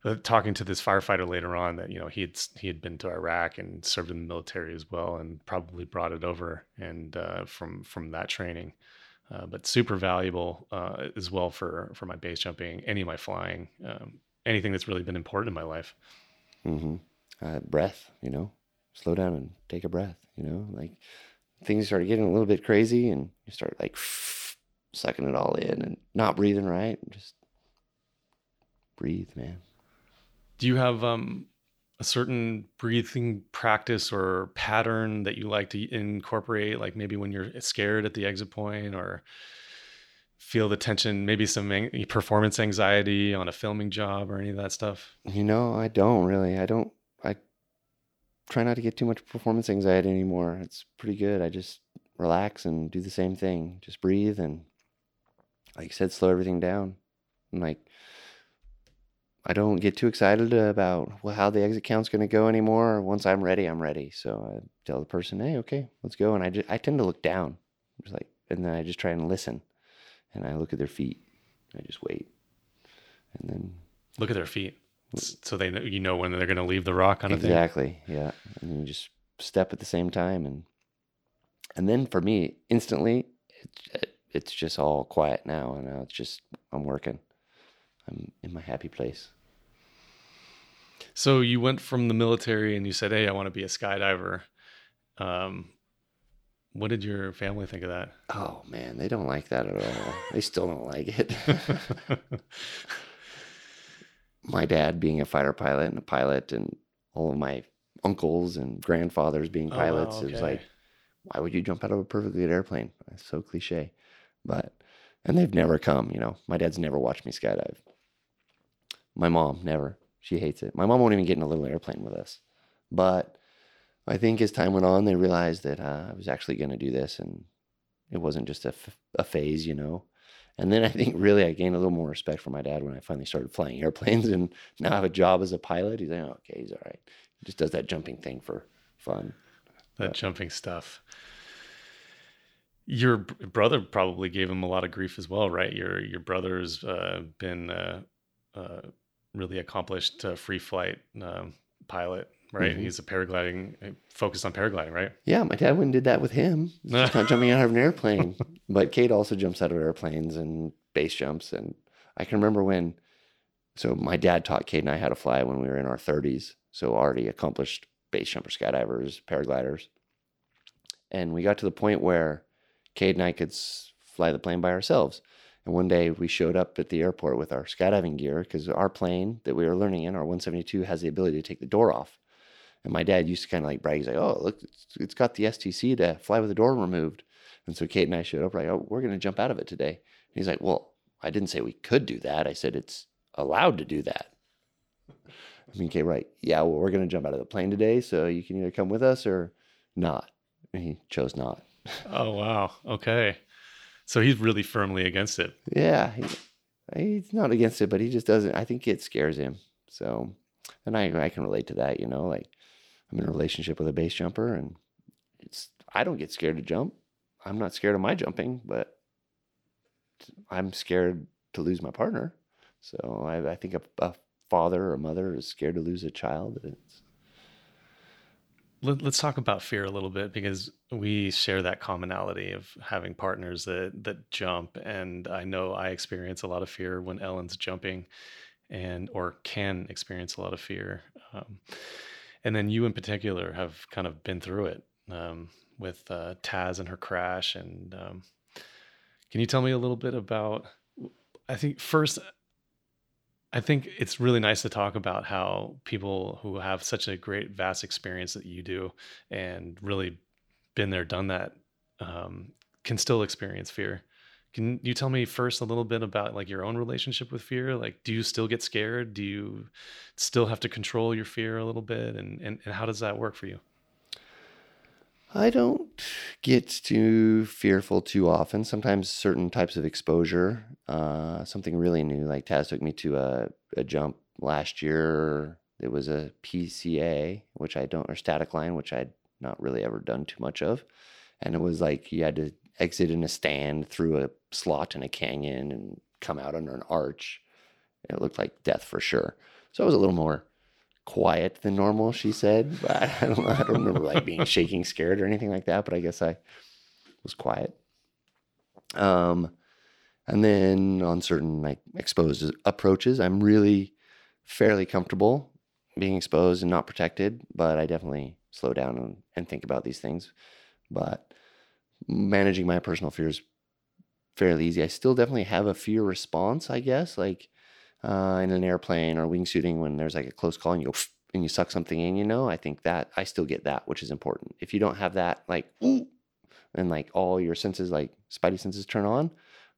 Uh, talking to this firefighter later on, that you know he had he had been to Iraq and served in the military as well, and probably brought it over and uh, from from that training. Uh, but super valuable uh, as well for for my base jumping, any of my flying, um, anything that's really been important in my life. Mm-hmm. Uh, breath, you know, slow down and take a breath. You know, like things started getting a little bit crazy and you start like [sniffs] sucking it all in and not breathing right. Just breathe, man. Do you have um, a certain breathing practice or pattern that you like to incorporate? Like maybe when you're scared at the exit point or feel the tension, maybe some performance anxiety on a filming job or any of that stuff? You know, I don't really. I don't try not to get too much performance anxiety anymore. It's pretty good. I just relax and do the same thing. Just breathe and, like I said, slow everything down. And like, I don't get too excited about well, how the exit count's going to go anymore. Once I'm ready, I'm ready. So I tell the person, "Hey, okay, let's go." And I just I tend to look down, just like, and then I just try and listen, and I look at their feet. I just wait, and then look at their feet so they know, you know when they're going to leave the rock kind of exactly, thing. yeah. And you just step at the same time, and and then for me, instantly, it, it's just all quiet now, and now it's just I'm working. I'm in my happy place. So you went from the military, and you said, "Hey, I want to be a skydiver." Um, what did your family think of that? Oh man, they don't like that at all. they still don't like it. [laughs] [laughs] my dad being a fighter pilot and a pilot and all of my uncles and grandfathers being pilots. Oh, okay. It was like, why would you jump out of a perfectly good airplane? It's so cliche. But, and they've never come, you know, my dad's never watched me skydive. My mom, never. She hates it. My mom won't even get in a little airplane with us. But I think as time went on, they realized that uh, I was actually going to do this and it wasn't just a, f- a phase, you know. And then I think really I gained a little more respect for my dad when I finally started flying airplanes and [laughs] now I have a job as a pilot. He's like, oh, okay, he's all right. He just does that jumping thing for fun. That but, jumping stuff. Your brother probably gave him a lot of grief as well, right? Your your brother's uh, been uh, uh, really accomplished uh, free flight um, pilot right? Mm-hmm. He's a paragliding, uh, focused on paragliding, right? Yeah, my dad went and did that with him. He's [laughs] not jumping out of an airplane. but Kate also jumps out of airplanes and base jumps. And I can remember when, so my dad taught Kate and I how to fly when we were in our 30s. So already accomplished base jumper, skydivers, paragliders. And we got to the point where Kate and I could fly the plane by ourselves. And one day we showed up at the airport with our skydiving gear because our plane that we were learning in, our 172, has the ability to take the door off. And my dad used to kind of like brag. He's like, "Oh, look, it's, it's got the STC to fly with the door removed." And so Kate and I showed up. Like, "Oh, we're going to jump out of it today." And he's like, "Well, I didn't say we could do that. I said it's allowed to do that." I mean, Kate, right? Yeah, well, we're going to jump out of the plane today, so you can either come with us or not. And he chose not. oh wow. Okay. So he's really firmly against it. Yeah, he, he's not against it, but he just doesn't. I think it scares him. So, and I I can relate to that. You know, like I'm in a relationship with a base jumper, and it's I don't get scared to jump. I'm not scared of my jumping, but I'm scared to lose my partner. So I, I think a, a, father or mother is scared to lose a child. It's, Let, us talk about fear a little bit because we share that commonality of having partners that that jump, and I know I experience a lot of fear when Ellen's jumping, and or can experience a lot of fear. Um, and then you in particular have kind of been through it um, with uh, Taz and her crash, and um, Can you tell me a little bit about? I think first, I think it's really nice to talk about how people who have such a great, vast experience that you do, and really been there, done that, um, can still experience fear. Can you tell me first a little bit about like your own relationship with fear? Like, do you still get scared? Do you still have to control your fear a little bit? And, and, and how does that work for you? I don't get too fearful too often. Sometimes certain types of exposure, uh, something really new, like Taz took me to a, a jump last year. It was a PCA, which I don't, or static line, which I'd not really ever done too much of. And it was like you had to exit in a stand through a slot in a canyon and come out under an arch. It looked like death for sure. So it was a little more quiet than normal, she said. But [laughs] I don't, I don't remember like being [laughs] shaking, scared, or anything like that. But I guess I was quiet. Um, and then on certain like exposed approaches, I'm really fairly comfortable being exposed and not protected. But I definitely slow down and, and think about these things. But managing my personal fears fairly easy. I still definitely have a fear response, I guess, like uh, in an airplane or wingsuiting when there's like a close call and you go and you suck something in, you know, I think that I still get that, which is important. If you don't have that, like, and like all your senses, like spidey senses turn on,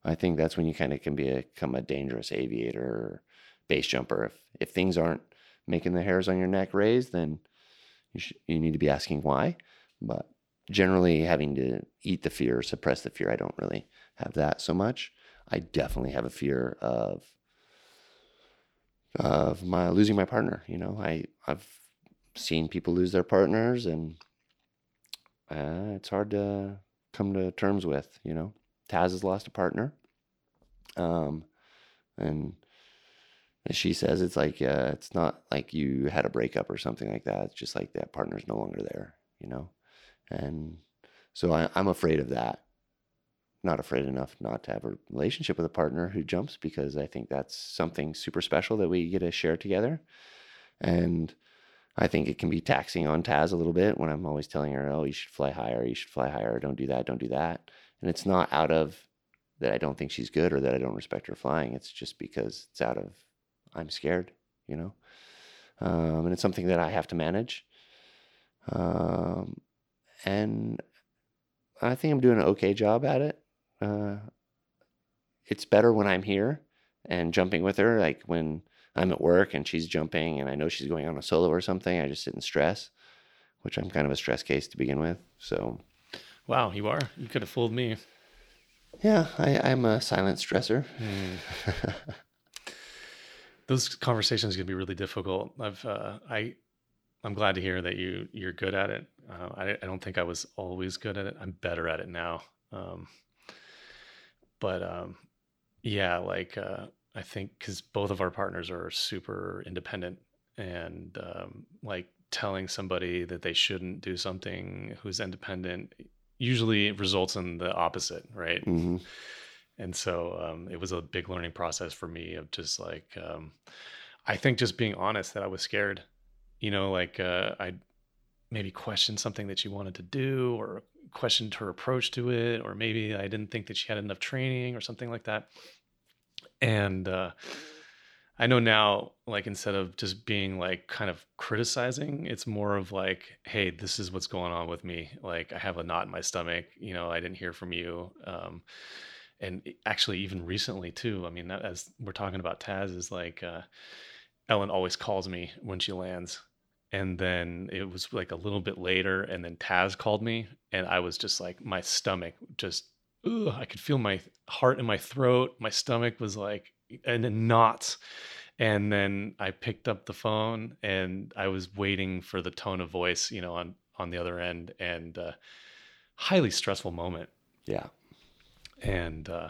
I think that's when you kind of can become a dangerous aviator or base jumper. If, if things aren't making the hairs on your neck raise, then you, you need to be asking why. But generally having to eat the fear, suppress the fear, I don't really have that so much. I definitely have a fear of of my losing my partner. You know, I I've seen people lose their partners, and uh, it's hard to come to terms with. You know, Taz has lost a partner, um, and she says, it's like uh, it's not like you had a breakup or something like that. It's just like that partner's no longer there. You know, and so I, I'm afraid of that not afraid enough not to have a relationship with a partner who jumps because I think that's something super special that we get to share together. And I think it can be taxing on Taz a little bit when I'm always telling her, oh, you should fly higher, you should fly higher, don't do that, don't do that. And it's not out of that I don't think she's good or that I don't respect her flying. It's just because it's out of I'm scared, you know? Um, and it's something that I have to manage. Um, and I think I'm doing an okay job at it uh, it's better when I'm here and jumping with her. Like when I'm at work and she's jumping and I know she's going on a solo or something, I just sit in stress, which I'm kind of a stress case to begin with. So, wow, you are. You could have fooled me. Yeah, I, I'm a silent stressor. Mm. [laughs] Those conversations can be really difficult. I've uh, I I'm glad to hear that you you're good at it. Uh, I I don't think I was always good at it. I'm better at it now. Um, but um, yeah, like uh, I think because both of our partners are super independent and um, like telling somebody that they shouldn't do something who's independent usually results in the opposite, right? Mm-hmm. And so um, it was a big learning process for me of just like, um, I think just being honest that I was scared, you know, like uh, I maybe questioned something that she wanted to do or questioned her approach to it, or maybe I didn't think that she had enough training or something like that. And uh, I know now, like instead of just being like kind of criticizing, it's more of like, hey, this is what's going on with me. Like I have a knot in my stomach. You know, I didn't hear from you. Um, and actually, even recently too. I mean, as we're talking about Taz, is like uh, Ellen always calls me when she lands and then it was like a little bit later and then taz called me and i was just like my stomach just ugh, i could feel my heart in my throat my stomach was like in knots and then i picked up the phone and i was waiting for the tone of voice you know on on the other end and uh, highly stressful moment. Yeah. And uh,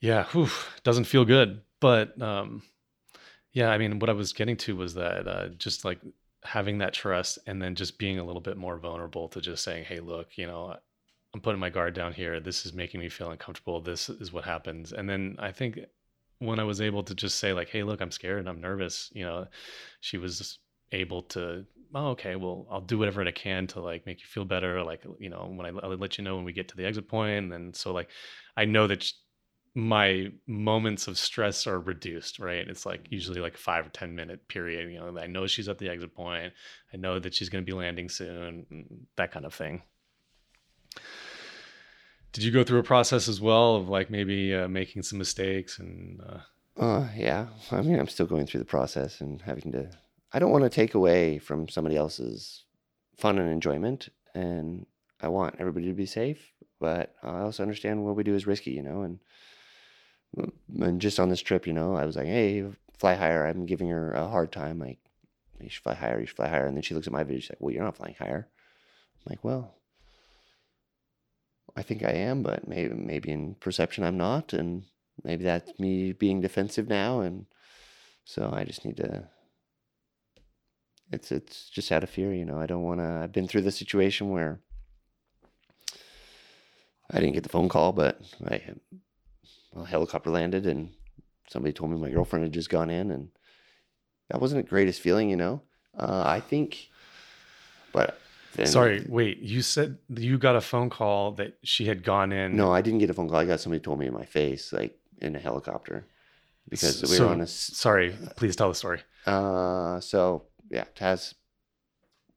yeah whew, doesn't feel good but um yeah, I mean, what I was getting to was that uh, just like having that trust and then just being a little bit more vulnerable to just saying, hey, look, you know, I'm putting my guard down here. This is making me feel uncomfortable. This is what happens. And then I think when I was able to just say, like, hey, look, I'm scared and I'm nervous, you know, she was able to oh, okay, well, I'll do whatever I can to like make you feel better. Like, you know, when I, I'll let you know when we get to the exit point. And so like, I know that sh- my moments of stress are reduced, right? It's like usually like five or 10 minute period. You know, I know she's at the exit point. I know that she's going to be landing soon, that kind of thing. Did you go through a process as well of like maybe uh, making some mistakes and, uh, uh, yeah. I mean, I'm still going through the process and having to I don't want to take away from somebody else's fun and enjoyment, and I want everybody to be safe. But I also understand what we do is risky, you know. And and just on this trip, you know, I was like, "Hey, fly higher." I'm giving her a hard time, like, "You should fly higher. You should fly higher." And then she looks at my video. She's like, "Well, you're not flying higher." I'm like, "Well, I think I am, but maybe maybe in perception I'm not, and maybe that's me being defensive now." And so I just need to it's it's just out of fear, you know. I don't want to. I've been through the situation where I didn't get the phone call, but I well, helicopter landed and somebody told me my girlfriend had just gone in, and that wasn't the greatest feeling, you know. Uh, I think, but then, sorry, wait. You said you got a phone call that she had gone in. No, I didn't get a phone call. I got somebody told me in my face, like in a helicopter, because so, we were on a. Sorry, please tell the story. Uh, so yeah, Taz,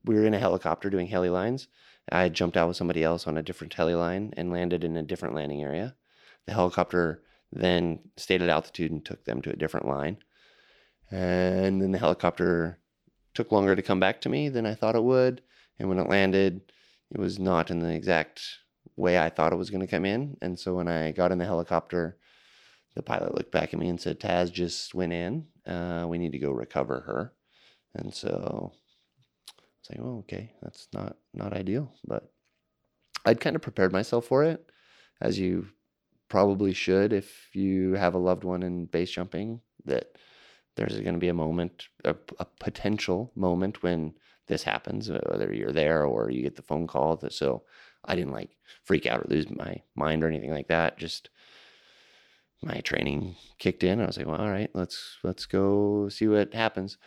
we were in a helicopter doing heli lines. I jumped out with somebody else on a different heli line and landed in a different landing area. The helicopter then stayed at altitude and took them to a different line. And then the helicopter took longer to come back to me than I thought it would. And when it landed, it was not in the exact way I thought it was going to come in. And so when I got in the helicopter, the pilot looked back at me and said, Taz just went in. Uh, we need to go recover her. And so I was like, oh, okay, that's not not ideal, but I'd kind of prepared myself for it, as you probably should if you have a loved one in base jumping. That there's going to be a moment, a, a, potential moment when this happens, uh, whether you're there or you get the phone call. That, so I didn't like freak out or lose my mind or anything like that. Just my training kicked in. I was like, well, all right, let's let's go see what happens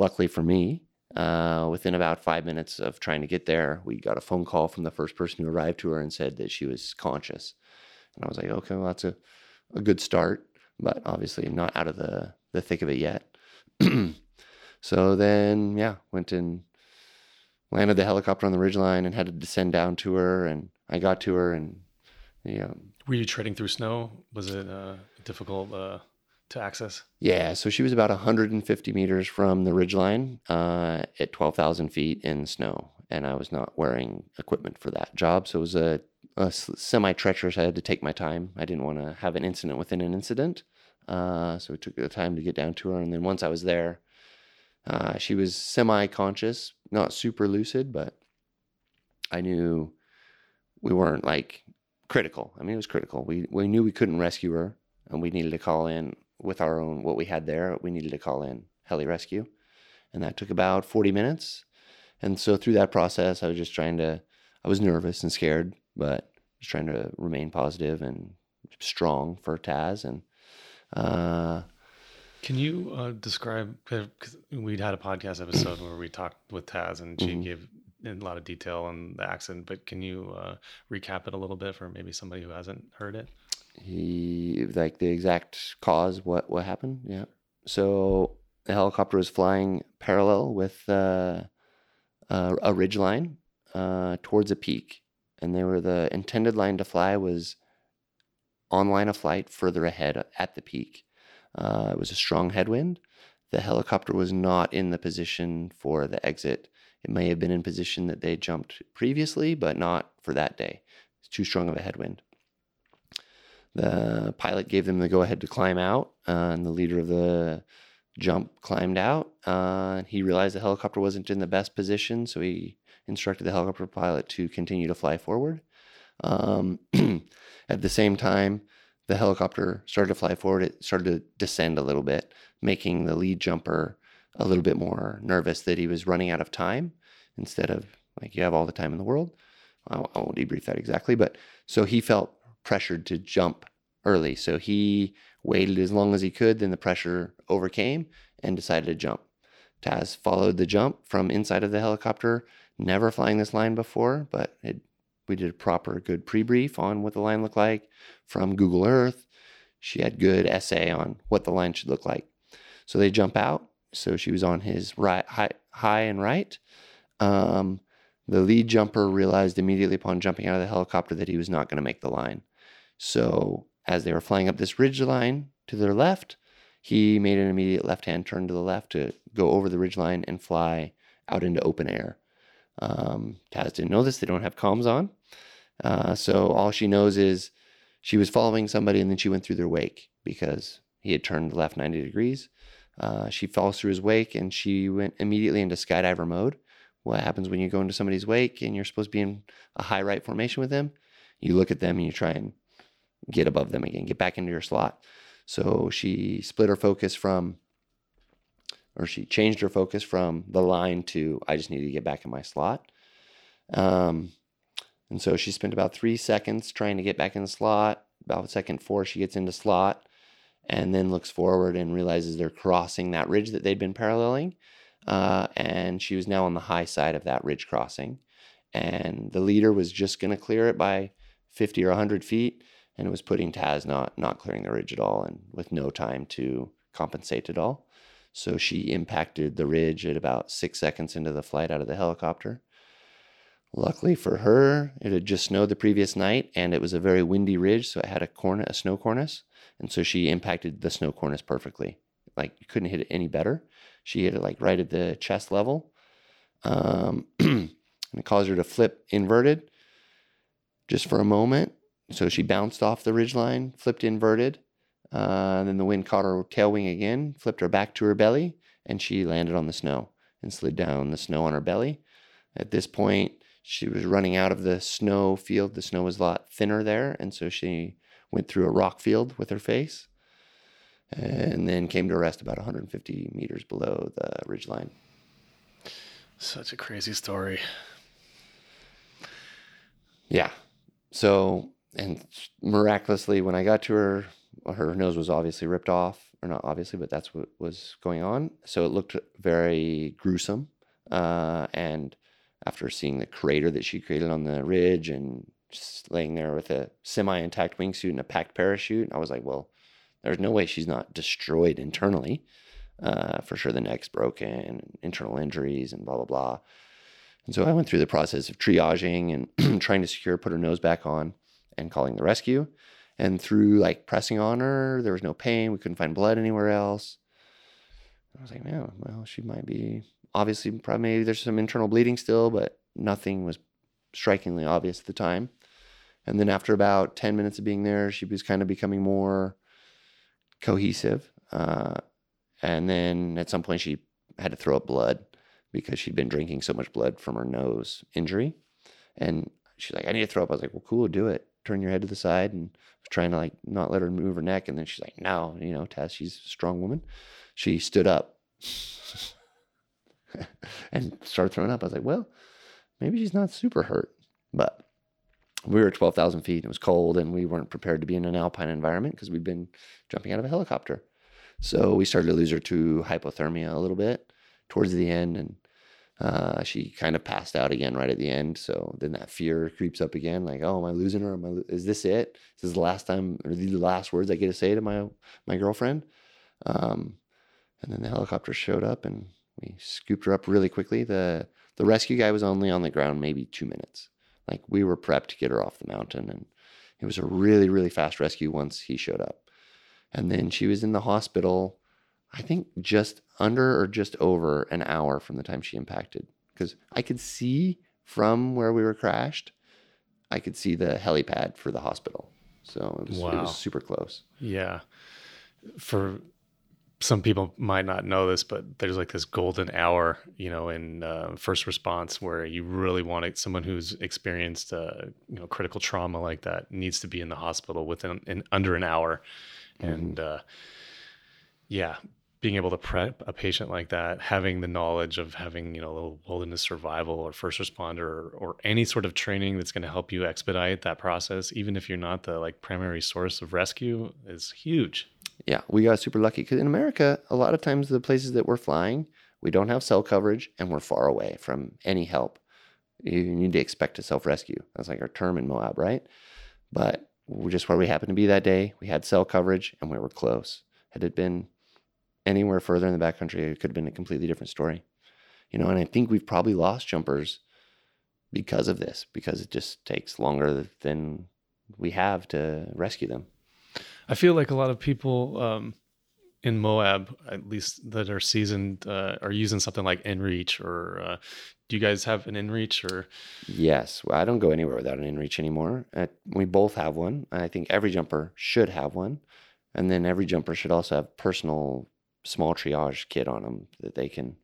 luckily for me, uh, within about five minutes of trying to get there, we got a phone call from the first person who arrived to her and said that she was conscious. And I was like, okay, well, that's a, a good start, but obviously not out of the, the thick of it yet. [clears throat] so then, yeah, went and landed the helicopter on the ridgeline and had to descend down to her. And I got to her and, you know. Were you treading through snow? Was it uh, difficult? Uh to access? Yeah, so she was about 150 meters from the ridgeline uh, at 12,000 feet in snow, and I was not wearing equipment for that job, so it was a, a semi treacherous. I had to take my time. I didn't want to have an incident within an incident, uh, so it took the time to get down to her. And then once I was there, uh, she was semi conscious, not super lucid, but I knew we weren't like critical. I mean, it was critical. We we knew we couldn't rescue her, and we needed to call in with our own what we had there, we needed to call in heli rescue, and that took about 40 minutes. And so through that process, I was just trying to, I was nervous and scared, but just trying to remain positive and strong for Taz. And uh, can you uh, describe? Because we'd had a podcast episode where we talked with Taz, and she mm-hmm. gave in a lot of detail on the accident. But can you uh, recap it a little bit for maybe somebody who hasn't heard it? he like the exact cause what what happened yeah so the helicopter was flying parallel with uh, uh, a ridge line uh, towards a peak and they were the intended line to fly was on line of flight further ahead at the peak. Uh, it was a strong headwind. The helicopter was not in the position for the exit. It may have been in position that they jumped previously but not for that day. It's too strong of a headwind. The pilot gave them the go ahead to climb out, uh, and the leader of the jump climbed out. Uh, he realized the helicopter wasn't in the best position, so he instructed the helicopter pilot to continue to fly forward. Um, [clears throat] at the same time, the helicopter started to fly forward. It started to descend a little bit, making the lead jumper a little bit more nervous that he was running out of time instead of like you have all the time in the world. I won't debrief that exactly, but so he felt pressured to jump early. So he waited as long as he could, then the pressure overcame and decided to jump. Taz followed the jump from inside of the helicopter, never flying this line before, but it, we did a proper good pre brief on what the line looked like from Google Earth. She had good SA on what the line should look like. So they jump out. So she was on his right, high, high and right. Um, the lead jumper realized immediately upon jumping out of the helicopter that he was not going to make the line. So as they were flying up this ridge line to their left, he made an immediate left hand turn to the left to go over the ridge line and fly out into open air. Um, Taz didn't know this, they don't have comms on. Uh, so all she knows is she was following somebody and then she went through their wake because he had turned left 90 degrees. Uh, she falls through his wake and she went immediately into skydiver mode. What happens when you go into somebody's wake and you're supposed to be in a high right formation with them? You look at them and you try and get above them again, get back into your slot. So she split her focus from, or she changed her focus from the line to, I just need to get back in my slot. Um, and so she spent about three seconds trying to get back in the slot. About second four, she gets into slot and then looks forward and realizes they're crossing that ridge that they'd been paralleling. Uh, and she was now on the high side of that ridge crossing. And the leader was just going to clear it by 50 or 100 feet and it was putting Taz not not clearing the ridge at all and with no time to compensate at all. So she impacted the ridge at about six seconds into the flight out of the helicopter. Luckily for her, it had just snowed the previous night and it was a very windy ridge, so it had a cornice, a snow cornice. And so she impacted the snow cornice perfectly. Like you couldn't hit it any better. She hit it like right at the chest level. Um, [clears throat] and it caused her to flip inverted just for a moment so she bounced off the ridgeline, flipped inverted. Uh, then the wind caught her tail wing again, flipped her back to her belly, and she landed on the snow and slid down the snow on her belly. At this point, she was running out of the snow field. The snow was a lot thinner there, and so she went through a rock field with her face and then came to rest about 150 meters below the ridgeline. Such a crazy story. Yeah. So and miraculously, when I got to her, her nose was obviously ripped off, or not obviously, but that's what was going on. So it looked very gruesome. Uh, and after seeing the crater that she created on the ridge and just laying there with a semi-intact wingsuit and a packed parachute, I was like, well, there's no way she's not destroyed internally. Uh, for sure, the neck's broken, internal injuries, and blah blah blah. And so I went through the process of triaging and [clears throat] trying to secure, put her nose back on and calling the rescue. And through like pressing on her, there was no pain. We couldn't find blood anywhere else. I was like, man, well, she might be obviously probably maybe there's some internal bleeding still, but nothing was strikingly obvious at the time. And then after about 10 minutes of being there, she was kind of becoming more cohesive. Uh, and then at some point, she had to throw up blood because she'd been drinking so much blood from her nose injury. And she's like, I need to throw up. I was like, well, cool, do it turn your head to the side and trying to like not let her move her neck. And then she's like, no, you know, Tess, she's a strong woman. She stood up [laughs] and started throwing up. I was like, well, maybe she's not super hurt. But we were at 12,000 feet. And it was cold and we weren't prepared to be in an alpine environment because we'd been jumping out of a helicopter. So we started to lose her to hypothermia a little bit towards the end. And uh, she kind of passed out again right at the end. So then that fear creeps up again, like, oh, am I losing her? Am I, lo- is this it? Is this the last time or the last words I get to say to my my girlfriend? Um, and then the helicopter showed up and we scooped her up really quickly. The the rescue guy was only on the ground maybe two minutes. Like we were prepped to get her off the mountain, and it was a really really fast rescue once he showed up. And then she was in the hospital I think just under or just over an hour from the time she impacted. Because I could see from where we were crashed, I could see the helipad for the hospital. So it was, wow. it was super close. Yeah. For some people might not know this, but there's like this golden hour, you know, in uh, first response where you really want it, someone who's experienced, uh, you know, critical trauma like that needs to be in the hospital within in, under an hour. Mm-hmm. And uh, yeah, being able to prep a patient like that, having the knowledge of having, you know, wilderness survival or first responder or, or any sort of training that's going to help you expedite that process, even if you're not the like primary source of rescue, is huge. Yeah, we got super lucky because in America, a lot of times the places that we're flying, We don't have cell coverage and we're far away from any help. You need to expect to self rescue. That's like our term in Moab, right? But just where we happened to be that day, we had cell coverage and we were close. Had it been anywhere further in the backcountry, it could have been a completely different story. You know, and I think we've probably lost jumpers because of this, because it just takes longer than we have to rescue them. I feel like a lot of people um, in Moab, at least that are seasoned, uh, are using something like InReach. Or uh, do you guys have an InReach? Or yes, well, I don't go anywhere without an InReach anymore. Uh, we both have one. I think every jumper should have one, and then every jumper should also have personal small triage kit on them that they can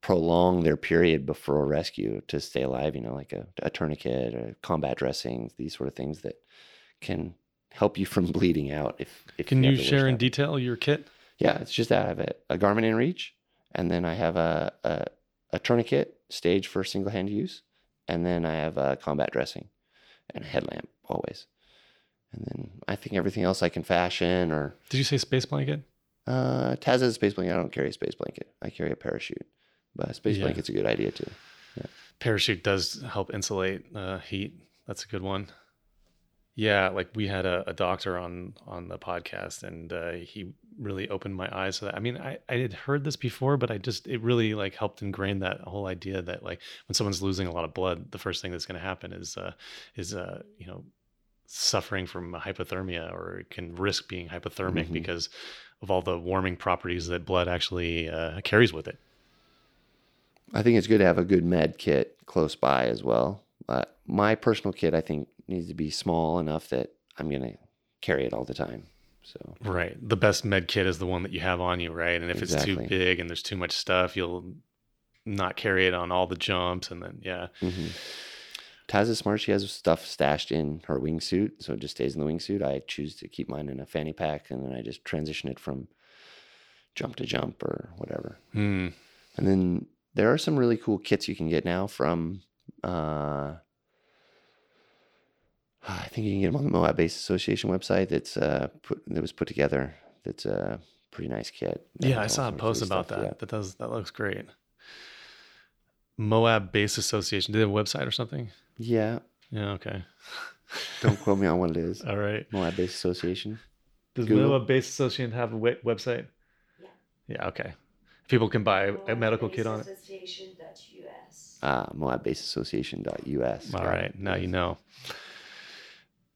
prolong their period before rescue to stay alive, you know, like a, a tourniquet or combat dressings, these sort of things that can help you from [laughs] bleeding out. If, if can you, you share in detail your kit? Yeah, it's just that I have a, a Garmin InReach, and then I have a, a, a tourniquet stage for single hand use, and then I have a combat dressing and a headlamp always. And then I think everything else I can fashion or. Did you say space blanket? Uh, Taz has a space blanket. I don't carry a space blanket. I carry a parachute. But a space yeah. blanket's a good idea too. Yeah. Parachute does help insulate uh, heat. That's a good one. Yeah, like we had a, a doctor on on the podcast, and uh, he really opened my eyes to that. I mean, I, I had heard this before, but I just it really like helped ingrain that whole idea that like when someone's losing a lot of blood, the first thing that's going to happen is uh, is uh, you know suffering from hypothermia or can risk being hypothermic mm-hmm. because of all the warming properties that blood actually uh, carries with it. I think it's good to have a good med kit close by as well. Uh, my personal kit, I think, needs to be small enough that I'm going to carry it all the time. So right, the best med kit is the one that you have on you, right? And if exactly. it's too big and there's too much stuff, you'll not carry it on all the jumps, and then yeah. Mm-hmm. Taz is smart. She has stuff stashed in her wingsuit, so it just stays in the wingsuit. I choose to keep mine in a fanny pack, and then I just transition it from jump to jump or whatever. Mm. And then there are some really cool kits you can get now from. Uh, I think you can get them on the Moab Base Association website. That's uh, put that was put together. That's a pretty nice kit. Yeah, I saw a post about stuff, that. Yeah. That does that looks great. Moab Base Association. Did they have a website or something? Yeah. Yeah. Okay. [laughs] Don't quote me on what it is. All right. Moab Base Association. Does Google? Moab Base Association have a website? Yeah. Yeah. Okay. People can buy a medical kit on it. Ah, uh, MoabBaseAssociation.us. All right, now you know.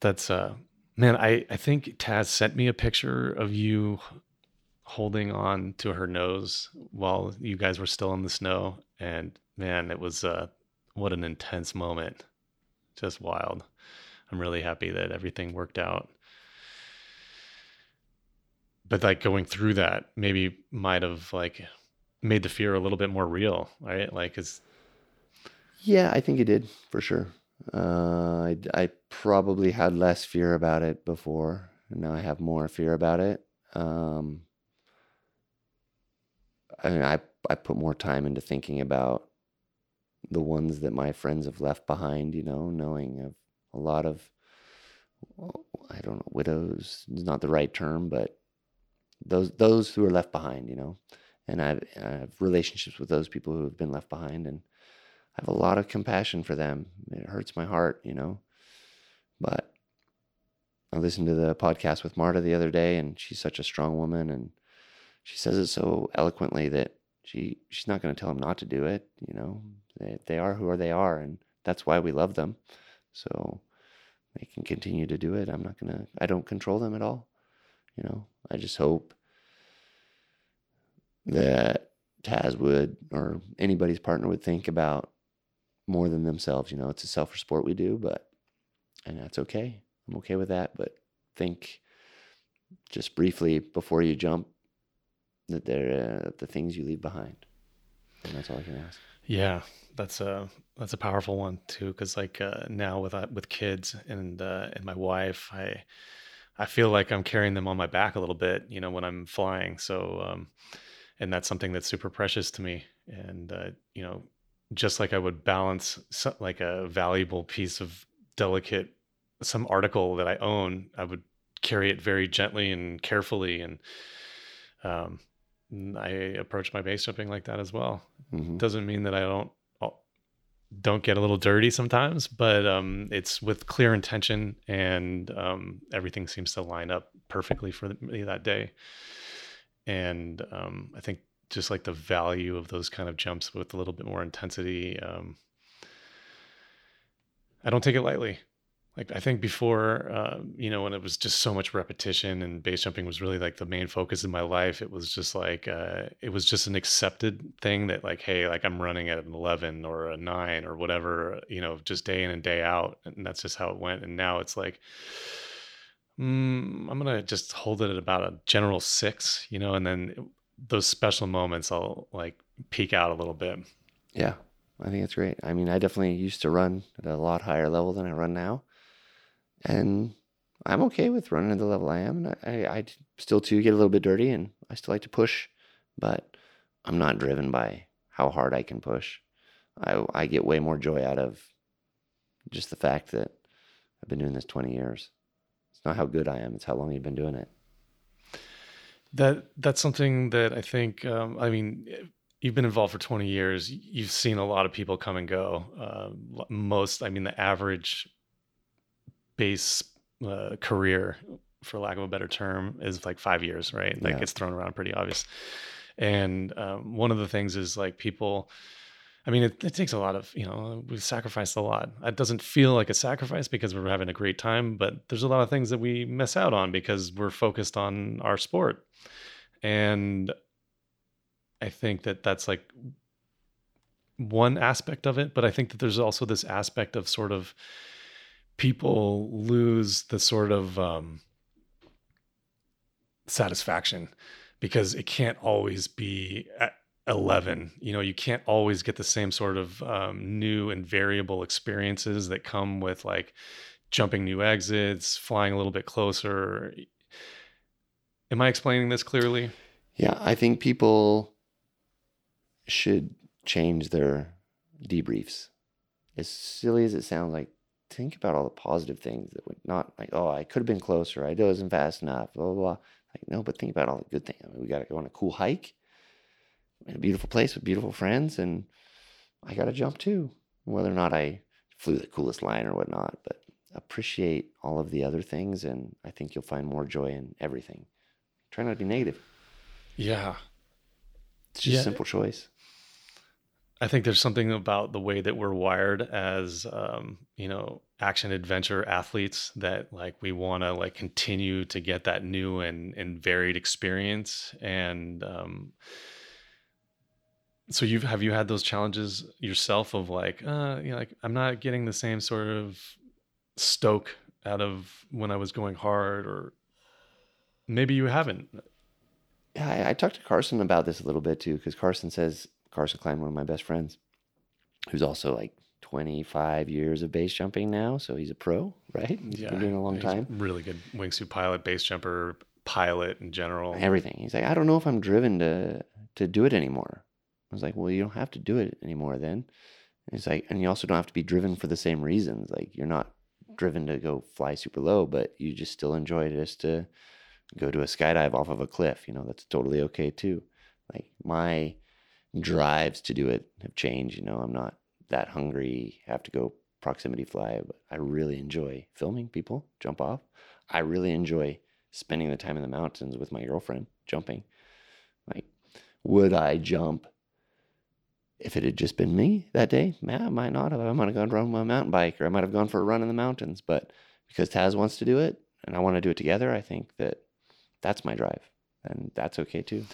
That's uh, man. I I think Taz sent me a picture of you holding on to her nose while you guys were still in the snow, and man, it was uh, what an intense moment. Just wild. I'm really happy that everything worked out but like going through that maybe might have like made the fear a little bit more real, right? Like, is yeah, I think it did for sure. Uh, I I probably had less fear about it before, and now I have more fear about it. Um, I mean, I I put more time into thinking about the ones that my friends have left behind. You know, knowing of a lot of I don't know widows is not the right term, but those those who are left behind. You know, and I've, I have relationships with those people who have been left behind, and I have a lot of compassion for them. It hurts my heart, you know. But I listened to the podcast with Marta the other day, and she's such a strong woman, and she says it so eloquently that she she's not going to tell them not to do it. You know, they they are who they are, and that's why we love them. So they can continue to do it. I'm not gonna. I don't control them at all. You know, I just hope that Taz would or anybody's partner would think about more than themselves. You know, it's a selfish sport we do, but and that's okay. I'm okay with that. But think just briefly before you jump that they're uh, the things you leave behind. And that's all I can ask. Yeah, that's a that's a powerful one too. Because like uh, now with uh, with kids and uh, and my wife, I I feel like I'm carrying them on my back a little bit. You know, when I'm flying. So um, and that's something that's super precious to me and uh, you know just like i would balance like a valuable piece of delicate some article that i own i would carry it very gently and carefully and um, I approach my base jumping like that as well. Mhm. Doesn't mean that I don't don't get a little dirty sometimes, but um, it's with clear intention, and um, everything seems to line up perfectly for me that day. And um, I think just like the value of those kind of jumps with a little bit more intensity, um, I don't take it lightly like I think before, uh, you know, when it was just so much repetition and base jumping was really like the main focus in my life, it was just like uh, it was just an accepted thing that like, hey, like I'm running at an eleven or a nine or whatever, you know, just day in and day out, and that's just how it went. And now it's like, mm, I'm gonna just hold it at about a general six, you know, and then those special moments I'll like peak out a little bit. Yeah, I think it's great. I mean, I definitely used to run at a lot higher level than I run now and I'm okay with running at the level I am. And I, I, still too get a little bit dirty, and I still like to push, but I'm not driven by how hard I can push. I I get way more joy out of just the fact that I've been doing this 20 years. It's not how good I am; it's how long you've been doing it. That that's something that I think. Um, I mean, you've been involved for 20 years. You've seen a lot of people come and go. Uh, most, I mean, the average base uh, career, for lack of a better term, is like five years, right? like yeah. gets thrown around pretty obvious. And um, one of the things is like people. I mean, it, it, takes a lot of, you know, we've sacrificed a lot. It doesn't feel like a sacrifice because we're having a great time, but there's a lot of things that we miss out on because we're focused on our sport. And I think that that's like one aspect of it, but I think that there's also this aspect of sort of people lose the sort of um, satisfaction because it can't always be at 11 you know you can't always get the same sort of um, new and variable experiences that come with like jumping new exits flying a little bit closer. Am i explaining this clearly? Yeah i think people should change their debriefs. As silly as it sounds like think about all the positive things that would not like, oh, I could have been closer. I wasn't fast enough, blah, blah, blah. Like, no, but think about all the good things. I mean, we got to go on a cool hike in a beautiful place with beautiful friends, and I got to jump too. Whether or not I flew the coolest line or whatnot, but appreciate all of the other things, and I think you'll find more joy in everything. Try not to be negative. Yeah. It's just yeah. a simple choice. I think there's something about the way that we're wired as um, you know action adventure athletes that like we want to like continue to get that new and and varied experience. And um, so you've have you had those challenges yourself of like uh you know like I'm not getting the same sort of stoke out of when I was going hard or maybe you haven't. Yeah I, I talked to Carson about this a little bit too because Carson says Carson Klein, one of my best friends, who's also like 25 years of base jumping now. So he's a pro, right? He's yeah. been doing a long time. Really good wingsuit pilot, base jumper, pilot in general. Everything. He's like, I don't know if I'm driven to to do it anymore. I was like, well, you don't have to do it anymore then. And he's like, and you also don't have to be driven for the same reasons. Like you're not driven to go fly super low, but you just still enjoy just to go to a skydive off of a cliff. You know, that's totally okay too. Like my drives to do it have changed. You know, I'm not that hungry, have to go proximity fly, but I really enjoy filming people jump off. I really enjoy spending the time in the mountains with my girlfriend jumping. Like, would I jump if it had just been me that day? Man, I might not have. I might have gone run my mountain bike or I might have gone for a run in the mountains. But because Taz wants to do it and I want to do it together, I think that that's my drive. And that's okay too.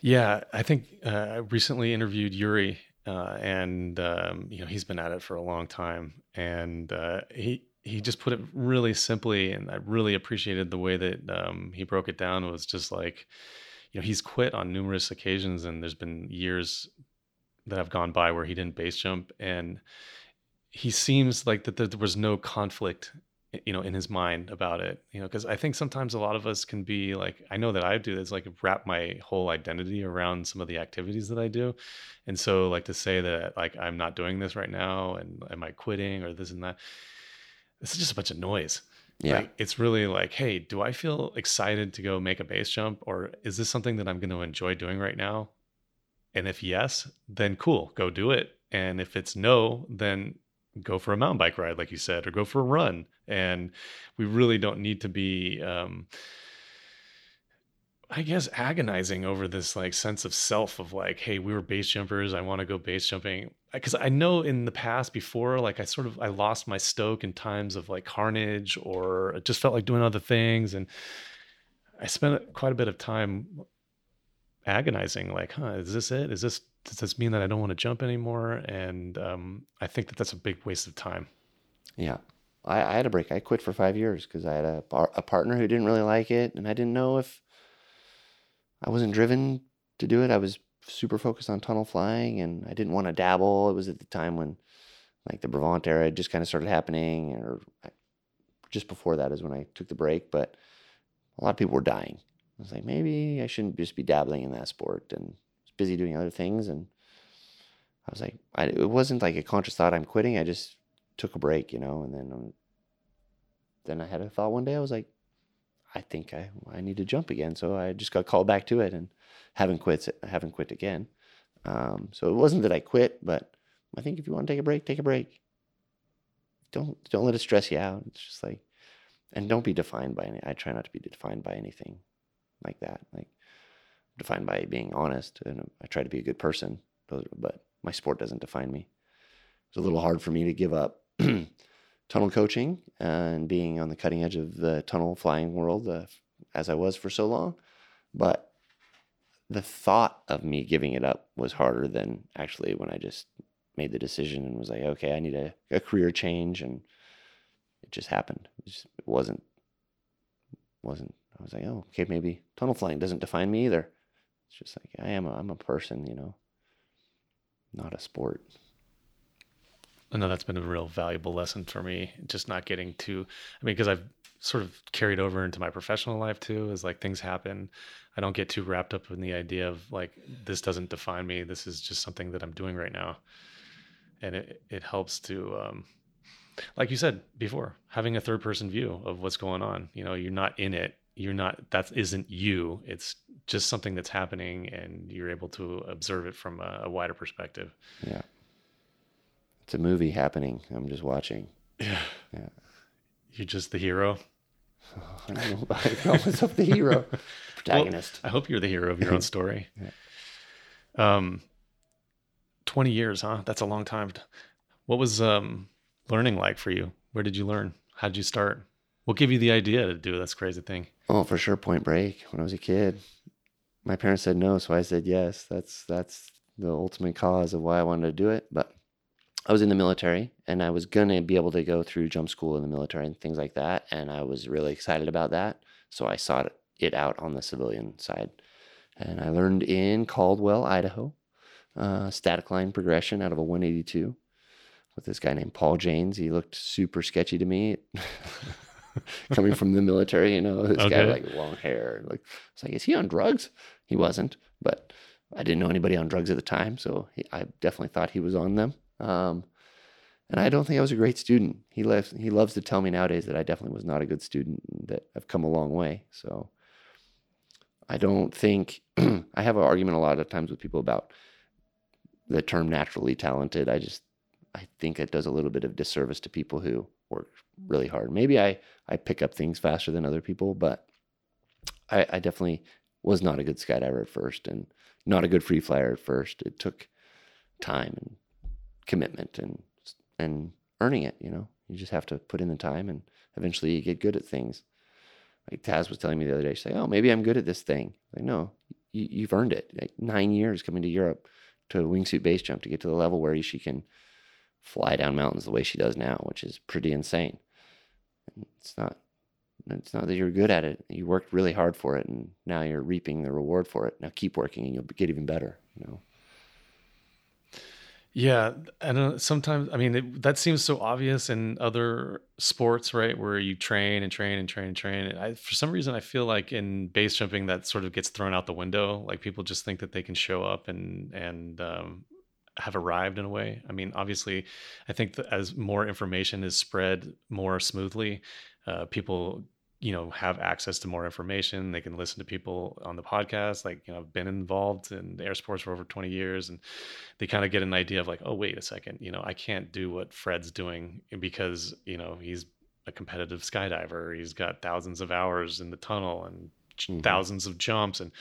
Yeah, I think uh, I recently interviewed Yuri, uh, and um, you know he's been at it for a long time, and uh, he he just put it really simply, and I really appreciated the way that um, he broke it down. It was just like, you know, he's quit on numerous occasions, and there's been years that have gone by where he didn't base jump, and he seems like that there was no conflict you know in his mind about it you know because i think sometimes a lot of us can be like i know that i do this like wrap my whole identity around some of the activities that i do and so like to say that like i'm not doing this right now and am i quitting or this and that this is just a bunch of noise Yeah. Like, it's really like, hey, do I feel excited to go make a base jump, or is this something that I'm going to enjoy doing right now? And if yes, then cool, go do it. And if it's no, then go for a mountain bike ride, like you said, or go for a run. And we really don't need to be, um, I guess, agonizing over this like sense of self of like, hey, we were base jumpers. I want to go base jumping. Because I know in the past before, like I sort of I lost my stoke in times of like carnage or it just felt like doing other things. And I spent quite a bit of time agonizing, like, huh, is this it? Is this does this mean that I don't want to jump anymore? And um, I think that that's a big waste of time. Yeah. I, I had a break. I quit for five years because I had a, a partner who didn't really like it, and I didn't know if I wasn't driven to do it. I was super focused on tunnel flying, and I didn't want to dabble. It was at the time when, like, the Brevent era just kind of started happening, or I, just before that is when I took the break. But a lot of people were dying. I was like, maybe I shouldn't just be dabbling in that sport, and was busy doing other things. And I was like, I, it wasn't like a conscious thought I'm quitting. I just took a break, you know, and then um, then I had a thought one day. I was like, I think I I need to jump again. So I just got called back to it and haven't quit haven't quit again. Um, so it wasn't that I quit, but I think if you want to take a break, take a break. Don't don't let it stress you out. It's just like, and don't be defined by any. I try not to be defined by anything like that. Like defined by being honest, and I try to be a good person. But my sport doesn't define me. It's a little hard for me to give up [clears throat] tunnel coaching and being on the cutting edge of the tunnel flying world uh, as I was for so long. But the thought of me giving it up was harder than actually when I just made the decision and was like, okay, I need a, a career change. And it just happened. It, just, it wasn't, wasn't, I was like, oh, okay, maybe tunnel flying doesn't define me either. It's just like, I am a, I'm a person, you know, not a sport. I know that's been a real valuable lesson for me. Just not getting too, I mean, because I've sort of carried over into my professional life too, is like things happen. I don't get too wrapped up in the idea of like, this doesn't define me. This is just something that I'm doing right now. And it, it helps to, um, like you said before, having a third person view of what's going on. You know, you're not in it. You're not, that isn't you. It's just something that's happening and you're able to observe it from a, a wider perspective. Yeah it's a movie happening. I'm just watching. Yeah. Yeah. You're just the hero. Oh, [laughs] I don't know. I call myself the hero, [laughs] protagonist. Well, I hope you're the hero of your own story. [laughs] yeah. Um, 20 years, huh? That's a long time. What was um, learning like for you? Where did you learn? How did you start? What gave you the idea to do this crazy thing? Oh, for sure, Point Break. When I was a kid, my parents said no, so I said yes. That's that's the ultimate cause of why I wanted to do it. But I was in the military and I was going to be able to go through jump school in the military and things like that. And I was really excited about that. So I sought it out on the civilian side. And I learned in Caldwell, Idaho, uh, static line progression out of a 182 with this guy named Paul Janes. He looked super sketchy to me. [laughs] Coming from the military, you know, this okay. guy like long hair. Like, it's like, is he on drugs? He wasn't, but I didn't know anybody on drugs at the time, so he, I definitely thought he was on them. Um, and I don't think I was a great student. He loves he loves to tell me nowadays that I definitely was not a good student. That I've come a long way. So I don't think [clears throat] I have an argument a lot of times with people about the term naturally talented. I just I think it does a little bit of disservice to people who work really hard. Maybe I I pick up things faster than other people, but I, I definitely was not a good skydiver at first and not a good free flyer at first. It took time and commitment and and earning it. You know, you just have to put in the time, and eventually you get good at things. Like Taz was telling me the other day, she's like, "Oh, maybe I'm good at this thing." Like, no, you, have earned it. Like nine years coming to Europe to wingsuit base jump to get to the level where she can fly down mountains the way she does now, which is pretty insane. And it's not. It's not that you're good at it. You worked really hard for it, and now you're reaping the reward for it. Now keep working, and you'll get even better. You know. Yeah, and sometimes I mean it, that seems so obvious in other sports, right? Where you train and train and train and train. I, for some reason, I feel like in base jumping that sort of gets thrown out the window. Like people just think that they can show up and and um, have arrived in a way. I mean, obviously, I think that as more information is spread more smoothly, uh, people you know have access to more information they can listen to people on the podcast like you know i've been involved in air sports for over 20 years and they kind of get an idea of like oh wait a second you know i can't do what fred's doing because you know he's a competitive skydiver he's got thousands of hours in the tunnel and Mhm. thousands of jumps and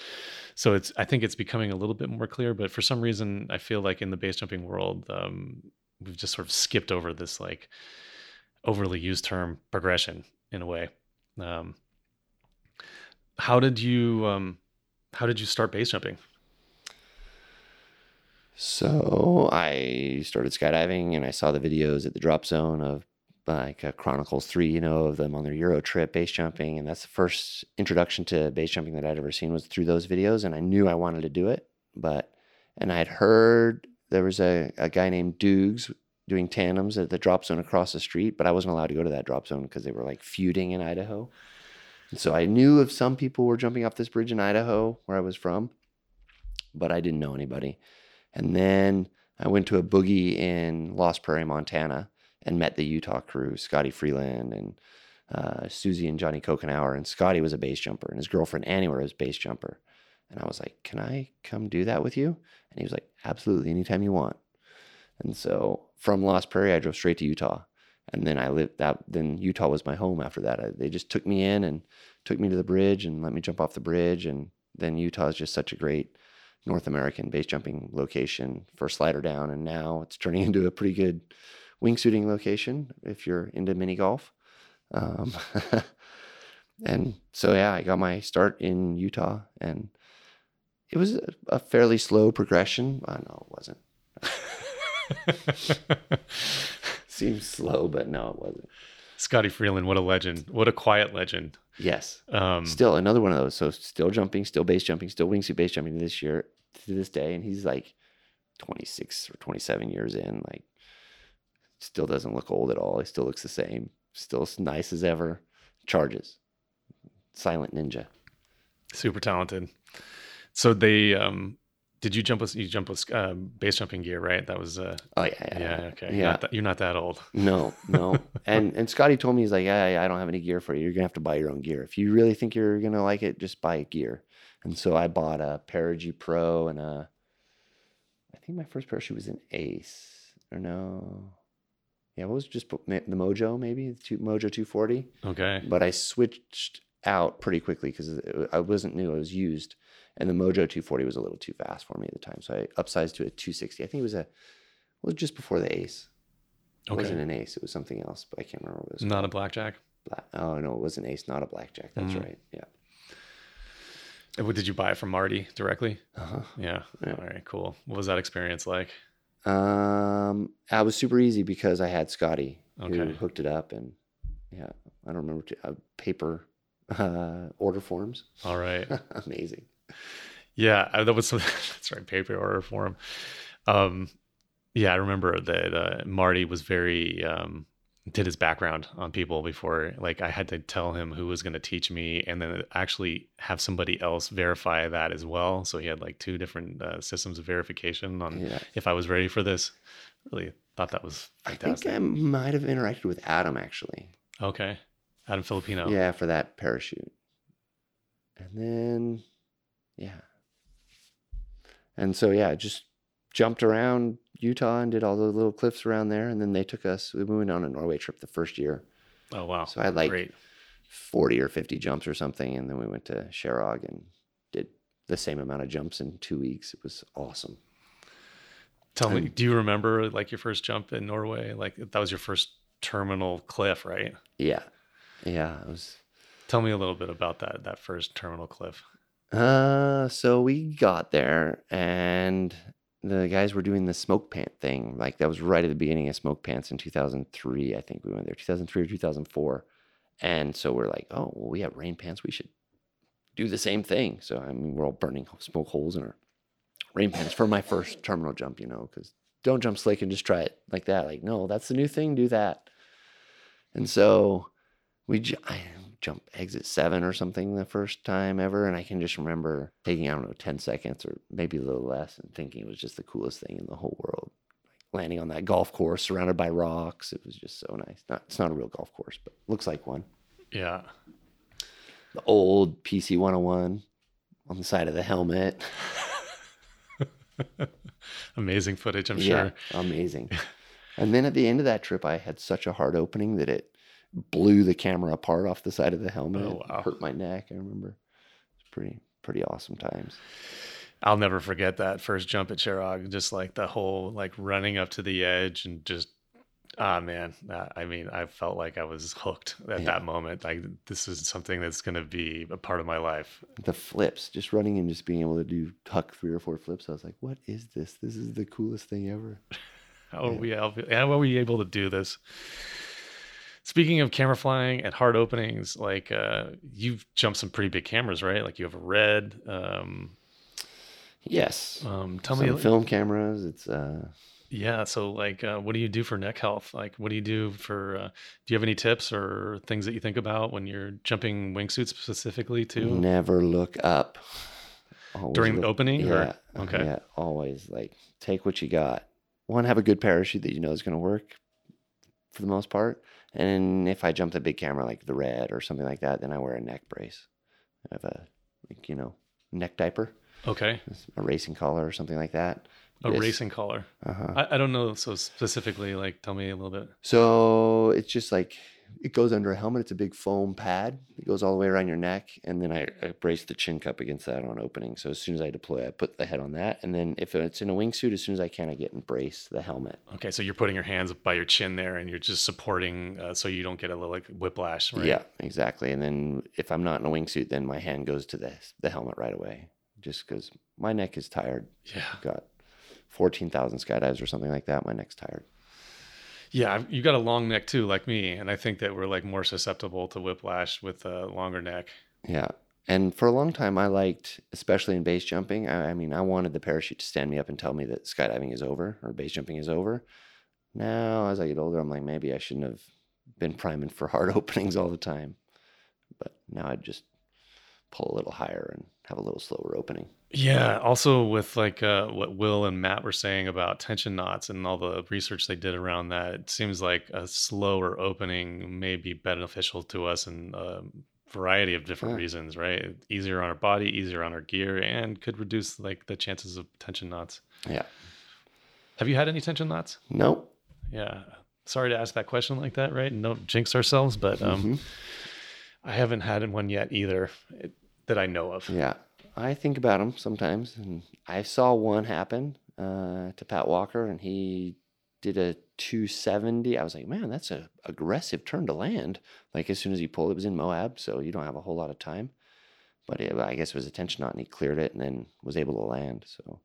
so it's i think it's becoming a little bit more clear but for some reason i feel like in the base jumping world um, we've just sort of skipped over this like overly used term progression in a way um, how did you um, how did you start base jumping So I started skydiving and I saw the videos at the drop zone of like uh, Chronicles 3, you know, of them on their Euro trip base jumping. And that's the first introduction to base jumping that I'd ever seen was through those videos. And I knew I wanted to do it. But, and I had heard there was a, a guy named Dukes doing tandems at the drop zone across the street, but I wasn't allowed to go to that drop zone because they were like feuding in Idaho. And so I knew if some people were jumping off this bridge in Idaho where I was from, but I didn't know anybody. And then I went to a boogie in Lost Prairie, Montana, and met the Utah crew, Scotty Freeland and uh, Susie and Johnny Kokenauer. And Scotty was a base jumper, and his girlfriend Annie was a base jumper. And I was like, "Can I come do that with you?" And he was like, "Absolutely, anytime you want." And so from Lost Prairie, I drove straight to Utah, and then I lived that. Then Utah was my home after that. I, they just took me in and took me to the bridge and let me jump off the bridge. And then Utah is just such a great North American base jumping location for slider down, and now it's turning [laughs] into a pretty good wingsuiting location if you're into mini golf. Um, [laughs] and so yeah, I got my start in Utah, and it was a, a fairly slow progression. I know it wasn't. [laughs] [laughs] Seems slow, but no, it wasn't. scotty freeland what a legend what a quiet legend Yes, um, still another one of those. So still jumping, still base jumping, still wingsuit base jumping this year to this day, and he's like 26 or 27 years in. Like, still doesn't look old at all. He still looks the same. Still as nice as ever. Charges. Silent ninja. super talented so they um did you jump with you jump with um, base jumping gear right that was uh Oh yeah, yeah, yeah. okay You're Yeah. not that, you're not that old [laughs] No, no. and and Scotty told me he's like, yeah, yeah, I don't have any gear for you. You're gonna have to buy your own gear. If you really think you're gonna like it, just buy gear. And so I bought a Perigi Pro and a. I think my first parachute was an Ace or no. Yeah, what was just the Mojo maybe the two, Mojo 240. okay But I switched out pretty quickly because I wasn't new. I was used, and the Mojo 240 was a little too fast for me at the time. So I upsized to a 260. I think it was a. It was just before the Ace. It wasn't an ace. It was something else, but I can't remember what it was. not a blackjack Black. Oh no, it was an ace, not a blackjack. That's Mhm. right. Yeah. Uh, what- did you buy it from marty directly Uh-huh. yeah. Yeah. all right cool what was that experience like Um, I was super easy because I had Scotty who Okay. hooked it up, and yeah, I don't remember t- uh, paper [laughs] uh, order forms. all right [laughs] Amazing. Yeah, that was [laughs] that's right. Paper order form. Um, yeah, I remember that uh, Marty was very um, did his background on people before. Like I had to tell him who was going to teach me, and then actually have somebody else verify that as well. So he had like two different uh, systems of verification on Yeah. if I was ready for this. Really thought that was I think. I might have interacted with Adam actually. okay, Adam Filippino. Yeah, for that parachute. And then, yeah. And so, yeah, just jumped around Utah and did all the little cliffs around there. And then they took us, we went on a Norway trip the first year. Oh wow. So I had like Great. 40 or 50 jumps or something. And then we went to Kjerag and did the same amount of jumps in two weeks. It was awesome. Tell me, do you remember like your first jump in Norway? Like that was your first terminal cliff, right? Yeah. Yeah. It was. Tell me a little bit about that that first terminal cliff. Uh, so we got there and the guys were doing the smoke pant thing. Like that was right at the beginning of smoke pants in 2003. I think we went there 2003 or 2004. And so we're like, oh, well, we have rain pants. We should do the same thing. So I mean, we're all burning smoke holes in our rain pants for my first terminal jump, you know, because don't jump slick and just try it like that. Like, no, that's the new thing. Do that. And so we I jumped exit seven or something the first time ever, and I can just remember taking I don't know ten seconds or maybe a little less, and thinking it was just the coolest thing in the whole world. Like landing on that golf course surrounded by rocks, it was just so nice. Not it's not a real golf course, but looks like one. Yeah. The old PC 101 on the side of the helmet. [laughs] Amazing footage, I'm Yeah, sure. amazing. and then at the end of that trip, I had such a hard opening that it blew the camera apart off the side of the helmet. Oh, wow. Hurt my neck. I remember. It's pretty pretty awesome times. I'll never forget that first jump at Kjerag. Just like the whole like running up to the edge and just ah man. I mean, I felt like I was hooked at Yeah. that moment. Like this is something that's gonna be a part of my life. The flips, just running and just being able to do tuck three or four flips. I was like, what is this? This is the coolest thing ever. How [laughs] are Yeah. we able- how are we able to do this? Speaking of camera flying and hard openings, like uh, you've jumped some pretty big cameras, right? Like you have a red. Um, Yes. um, tell Some me, film cameras. It's uh yeah. So, like, uh, what do you do for neck health? Like, what do you do for? Uh, do you have any tips or things that you think about when you're jumping wingsuits specifically To never look up. Always During look- opening, or- Yeah. okay. Yeah. Always like take what you got. One, have a good parachute that you know is going to work for the most part. And if I jump the big camera like the red or something like that, then I wear a neck brace. I have a like you know neck diaper, Okay, a racing collar or something like that. a racing collar. Uh-huh. I, I don't know so specifically. Like, tell me a little bit. So it's just like it goes under a helmet. It's a big foam pad. It goes all the way around your neck, and then I, I brace the chin cup against that on opening. So as soon as I deploy, I put the head on that, and then if it's in a wingsuit, as soon as I can, I get and brace the helmet. Okay, so you're putting your hands by your chin there, and you're just supporting, uh, so you don't get a little like whiplash, right? Yeah, exactly. And then if I'm not in a wingsuit, then my hand goes to the the helmet right away, just because my neck is tired. yeah, I've got fourteen thousand skydives or something like that. My neck's tired. Yeah. You got a long neck too, like me, and I think that we're like more susceptible to whiplash with a longer neck. Yeah. And for a long time, I liked, especially in base jumping. I, I mean, I wanted the parachute to stand me up and tell me that skydiving is over or base jumping is over. Now, as I get older, I'm like, maybe I shouldn't have been priming for hard [laughs] openings all the time. But now I just pull a little higher and have a little slower opening. Yeah. Also, with like uh, what Will and Matt were saying about tension knots and all the research they did around that, it seems like a slower opening may be beneficial to us in a variety of different Yeah. reasons, right? Easier on our body, easier on our gear, and could reduce like the chances of tension knots. Yeah. Have you had any tension knots? Nope. Yeah. Sorry to ask that question like that, right? And don't jinx ourselves, but um, Mhm. I haven't had one yet either it, that I know of. Yeah. I think about them sometimes. And I saw one happen uh, to Pat Walker, and he did a 270. I was like, man, that's a aggressive turn to land. Like as soon as he pulled, it was in Moab, so you don't have a whole lot of time. But it, I guess it was a tension knot, and he cleared it, and then was able to land. So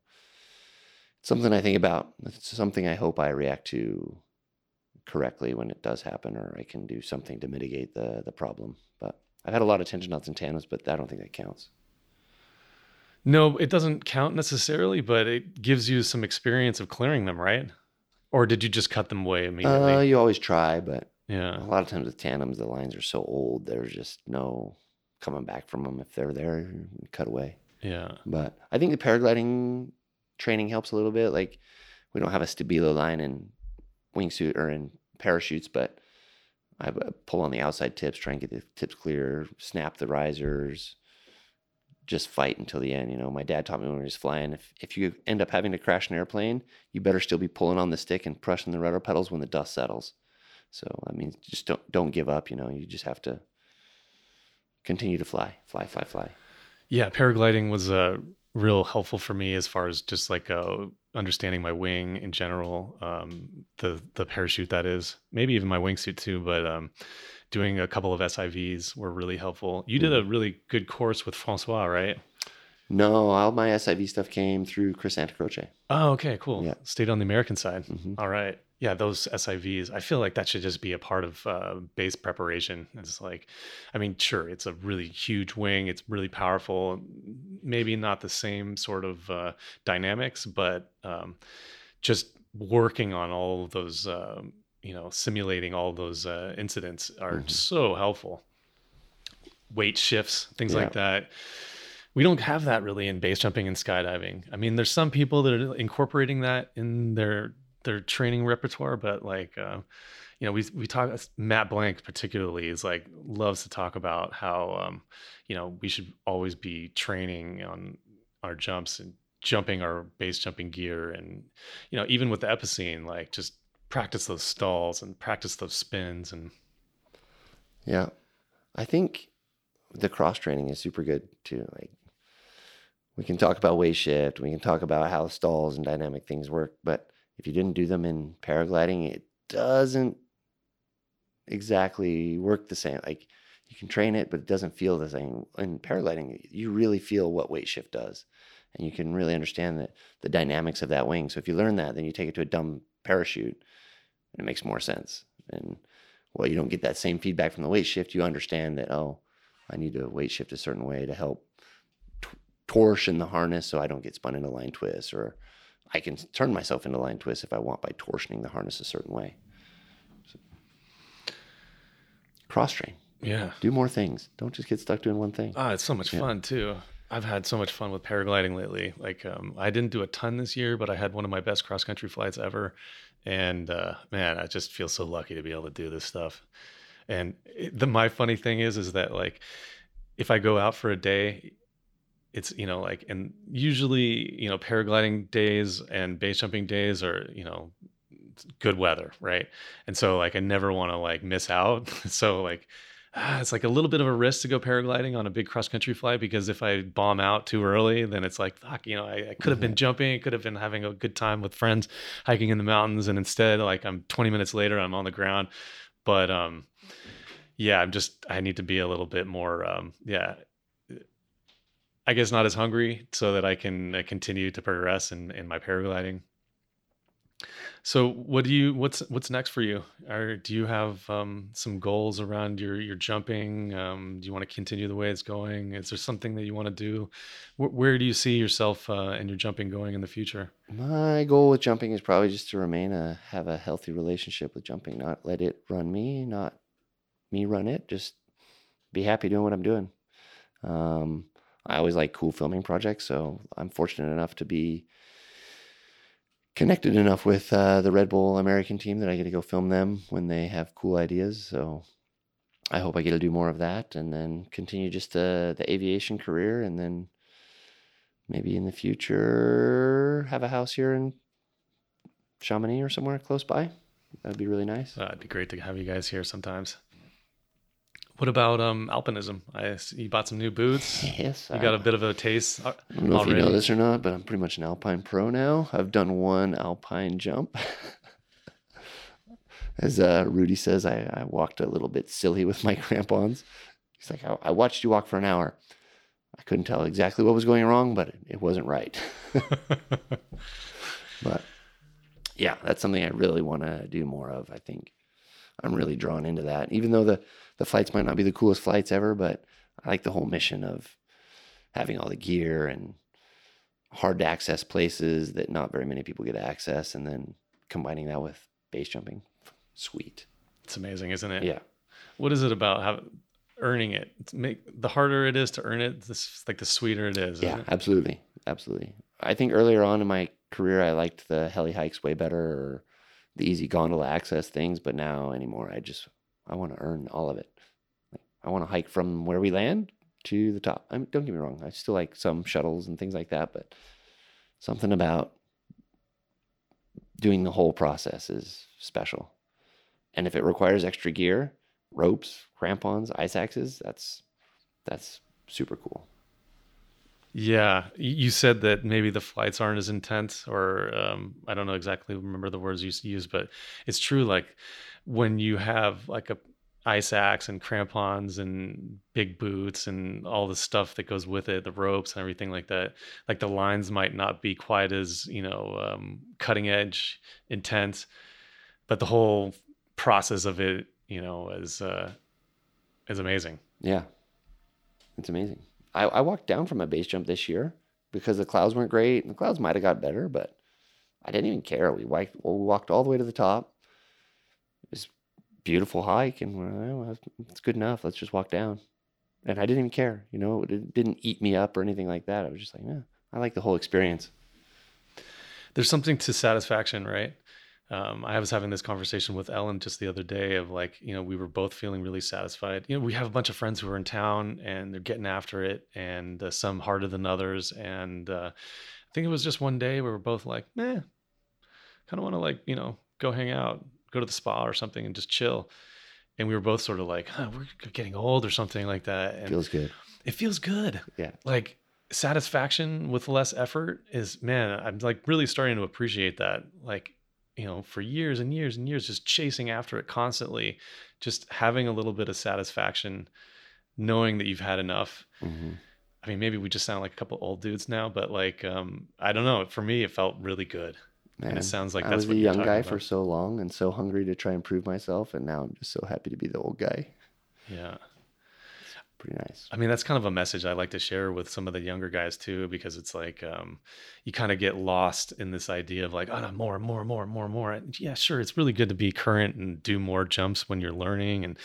it's something I think about. It's something I hope I react to correctly when it does happen, or I can do something to mitigate the the problem. But I've had a lot of tension knots and tandems, but I don't think that counts. No, it doesn't count necessarily, but it gives you some experience of clearing them, right? Or did you just cut them away immediately? Uh, you always try, but yeah. a lot of times with tandems, the lines are so old, there's just no coming back from them. If they're there, cut away. Yeah. But I think the paragliding training helps a little bit. Like we don't have a stabilo line in wingsuit or in parachutes, but I uh, pull on the outside tips, try and get the tips clear, snap the risers, just fight until the end. You know, my dad taught me when he was flying, if, if you end up having to crash an airplane, you better still be pulling on the stick and pressing the rudder pedals when the dust settles. So, I mean, just don't, don't give up, you know, you just have to continue to fly, fly, fly, fly. Yeah. Paragliding was uh, real helpful for me as far as just like uh, understanding my wing in general, um, the, the parachute that is, maybe even my wingsuit too, but um, doing a couple of SIVs were really helpful. You did a really good course with Francois, right? No, all my SIV stuff came through Chris Santacroce. Oh, okay, cool. Yeah. Stayed on the American side. Mhm. All right. Yeah, those SIVs, I feel like that should just be a part of uh, base preparation. It's like, I mean, sure, it's a really huge wing. It's really powerful. Maybe not the same sort of uh, dynamics, but um, just working on all of those, um, you know, simulating all those uh, incidents are Mhm. so helpful. Weight shifts, things like that we don't have that really in base jumping and skydiving. I mean, there's some people that are incorporating that in their their training repertoire, but like, uh, you know, we we talk Matt Blank particularly is like loves to talk about how um, you know we should always be training on our jumps and jumping our base jumping gear, and you know, even with the epicene, like just practice those stalls and practice those spins and yeah, I think the cross training is super good too. Like we can talk about weight shift, we can talk about how stalls and dynamic things work, but if you didn't do them in paragliding, it doesn't exactly work the same. Like you can train it, but it doesn't feel the same. In paragliding, you really feel what weight shift does. And you can really understand the, the dynamics of that wing. So if you learn that, then you take it to a dumb parachute and it makes more sense. And well, you don't get that same feedback from the weight shift. You understand that, oh, I need to weight shift a certain way to help t- torsion the harness so I don't get spun into line twists, or I can turn myself into line twists if I want by torsioning the harness a certain way. So, cross train. Yeah. Do more things. Don't just get stuck doing one thing. Ah, it's so much yeah. fun too. I've had so much fun with paragliding lately. Like, um, I didn't do a ton this year, but I had one of my best cross country flights ever. And uh, man, I just feel so lucky to be able to do this stuff. And it, the my funny thing is, is that like, if I go out for a day, it's you know like, and usually you know paragliding days and base jumping days are you know good weather, right? And so like I never want to like miss out. [laughs] so like [sighs] it's like a little bit of a risk to go paragliding on a big cross country flight because if I bomb out too early, then it's like, fuck, you know, I, I could have been mm-hmm. jumping, could have been having a good time with friends hiking in the mountains. And instead, like I'm 20 minutes later, I'm on the ground. But um, yeah, I'm just, I need to be a little bit more, um, yeah, I guess not as hungry so that I can uh, continue to progress in, in my paragliding. So what do you what's what's next for you? Or do you have um, some goals around your your jumping? Um, do you want to continue the way it's going? Is there something that you want to do? Where, where do you see yourself uh, and your jumping going in the future? My goal with jumping is probably just to remain a have a healthy relationship with jumping, not let it run me, not me run it. Just be happy doing what I'm doing. Um, I always like cool filming projects, so I'm fortunate enough to be connected enough with uh, the Red Bull American team that I get to go film them when they have cool ideas. So I hope I get to do more of that and then continue just the, the aviation career and then maybe in the future have a house here in Chamonix or somewhere close by. That'd be really nice. Uh, it'd be great to have you guys here sometimes. What about um, alpinism? I you bought some new boots. [laughs] Yes, you got a bit of a taste. I don't know already. if you know this or not, but I'm pretty much an alpine pro now. I've done one alpine jump. [laughs] As uh, Rudy says, I, I, walked a little bit silly with my [laughs] crampons. He's like, I, I, watched you walk for an hour. I couldn't tell exactly what was going wrong, but it, it wasn't right. but yeah, that's something I really want to do more of. I think I'm really drawn into that. Even though the the flights might not be the coolest flights ever, but I like the whole mission of having all the gear and hard to access places that not very many people get access, and then combining that with base jumping. Sweet. It's amazing, isn't it? Yeah. What is it about how earning it? It's make the harder it is to earn it, this like the sweeter it is. Yeah, it? absolutely, absolutely. I think earlier on in my career, I liked the heli hikes way better, or the easy gondola access things, but now anymore, I just I want to earn all of it. I want to hike from where we land to the top. I mean, don't get me wrong, I still like some shuttles and things like that, but something about doing the whole process is special. And if it requires extra gear, ropes, crampons, ice axes, that's that's super cool. Yeah, you said that maybe the flights aren't as intense, or um, I don't know exactly remember the words you used, but it's true. Like when you have like a ice axe and crampons and big boots and all the stuff that goes with it, the ropes and everything like that. Like the lines might not be quite as you know um, cutting edge, intense, but the whole process of it, you know, is uh, is amazing. Yeah, it's amazing. I, I walked down from my base jump this year because the clouds weren't great, and the clouds might have got better, but I didn't even care. We walked, we walked all the way to the top. It was beautiful hike, and well, it's good enough. Let's just walk down. And I didn't even care. You know, it didn't eat me up or anything like that. I was just like, yeah, I like the whole experience. There's something to satisfaction, right? Um, I was having this conversation with Ellen just the other day of like, you know, we were both feeling really satisfied. You know, we have a bunch of friends who are in town and they're getting after it, and uh, some harder than others. And uh, I think it was just one day we were both like, "Meh, kind of want to like, you know, go hang out, go to the spa or something, and just chill." And we were both sort of like, huh, "We're getting old" or something like that. And Feels good. it feels good Yeah. like satisfaction with less effort is man i'm like really starting to appreciate that like you know for years and years and years just chasing after it constantly just having a little bit of satisfaction knowing that you've had enough. Hmm i mean maybe we just sound like a couple old dudes now but like um i don't know. For me it felt really good. Man, it sounds like I that's was what a young guy for so long and so hungry to try and prove myself, and now I'm just so happy to be the old guy. yeah Pretty nice. I mean, that's kind of a message I like to share with some of the younger guys too, because it's like um, you kind of get lost in this idea of like, oh, no, more, more, more, more, more. And more yeah, sure, it's really good to be current and do more jumps when you're learning, and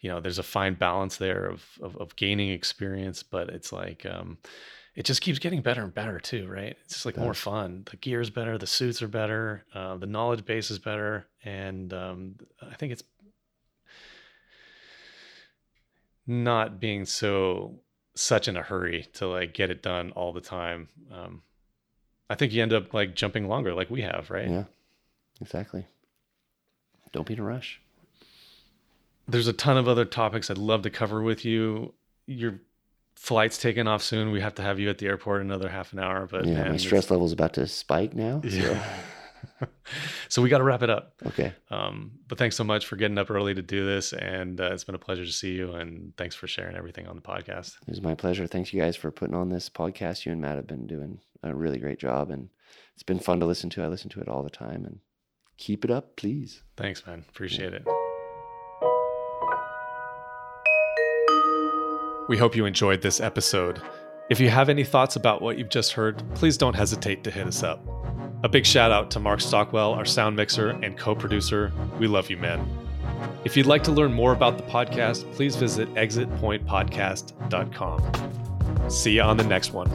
you know, there's a fine balance there of of, of gaining experience, but it's like um, it just keeps getting better and better too, right? It's just like more fun. The gear's better, the suits are better, uh, the knowledge base is better, and um, I think it's not being so such in a hurry to like get it done all the time. Um, I think you end up like jumping longer, like we have, right? Yeah, exactly. Don't be in a rush. There's a ton of other topics I'd love to cover with you. Your flight's taking off soon. We have to have you at the airport another half an hour, but yeah, man, my stress level's about to spike now. so- Yeah. So we got to wrap it up. okay. Um, but thanks so much for getting up early to do this, and uh, it's been a pleasure to see you. And thanks for sharing everything on the podcast. It was my pleasure. Thanks you guys for putting on this podcast. You and Matt have been doing a really great job, and it's been fun to listen to. I listen to it all the time, and keep it up, please. Thanks, man. Appreciate it. We hope you enjoyed this episode. If you have any thoughts about what you've just heard, please don't hesitate to hit us up. A big shout out to Mark Stockwell, our sound mixer and co producer. We love you, man. If you'd like to learn more about the podcast, please visit exitpointpodcast.com. See you on the next one.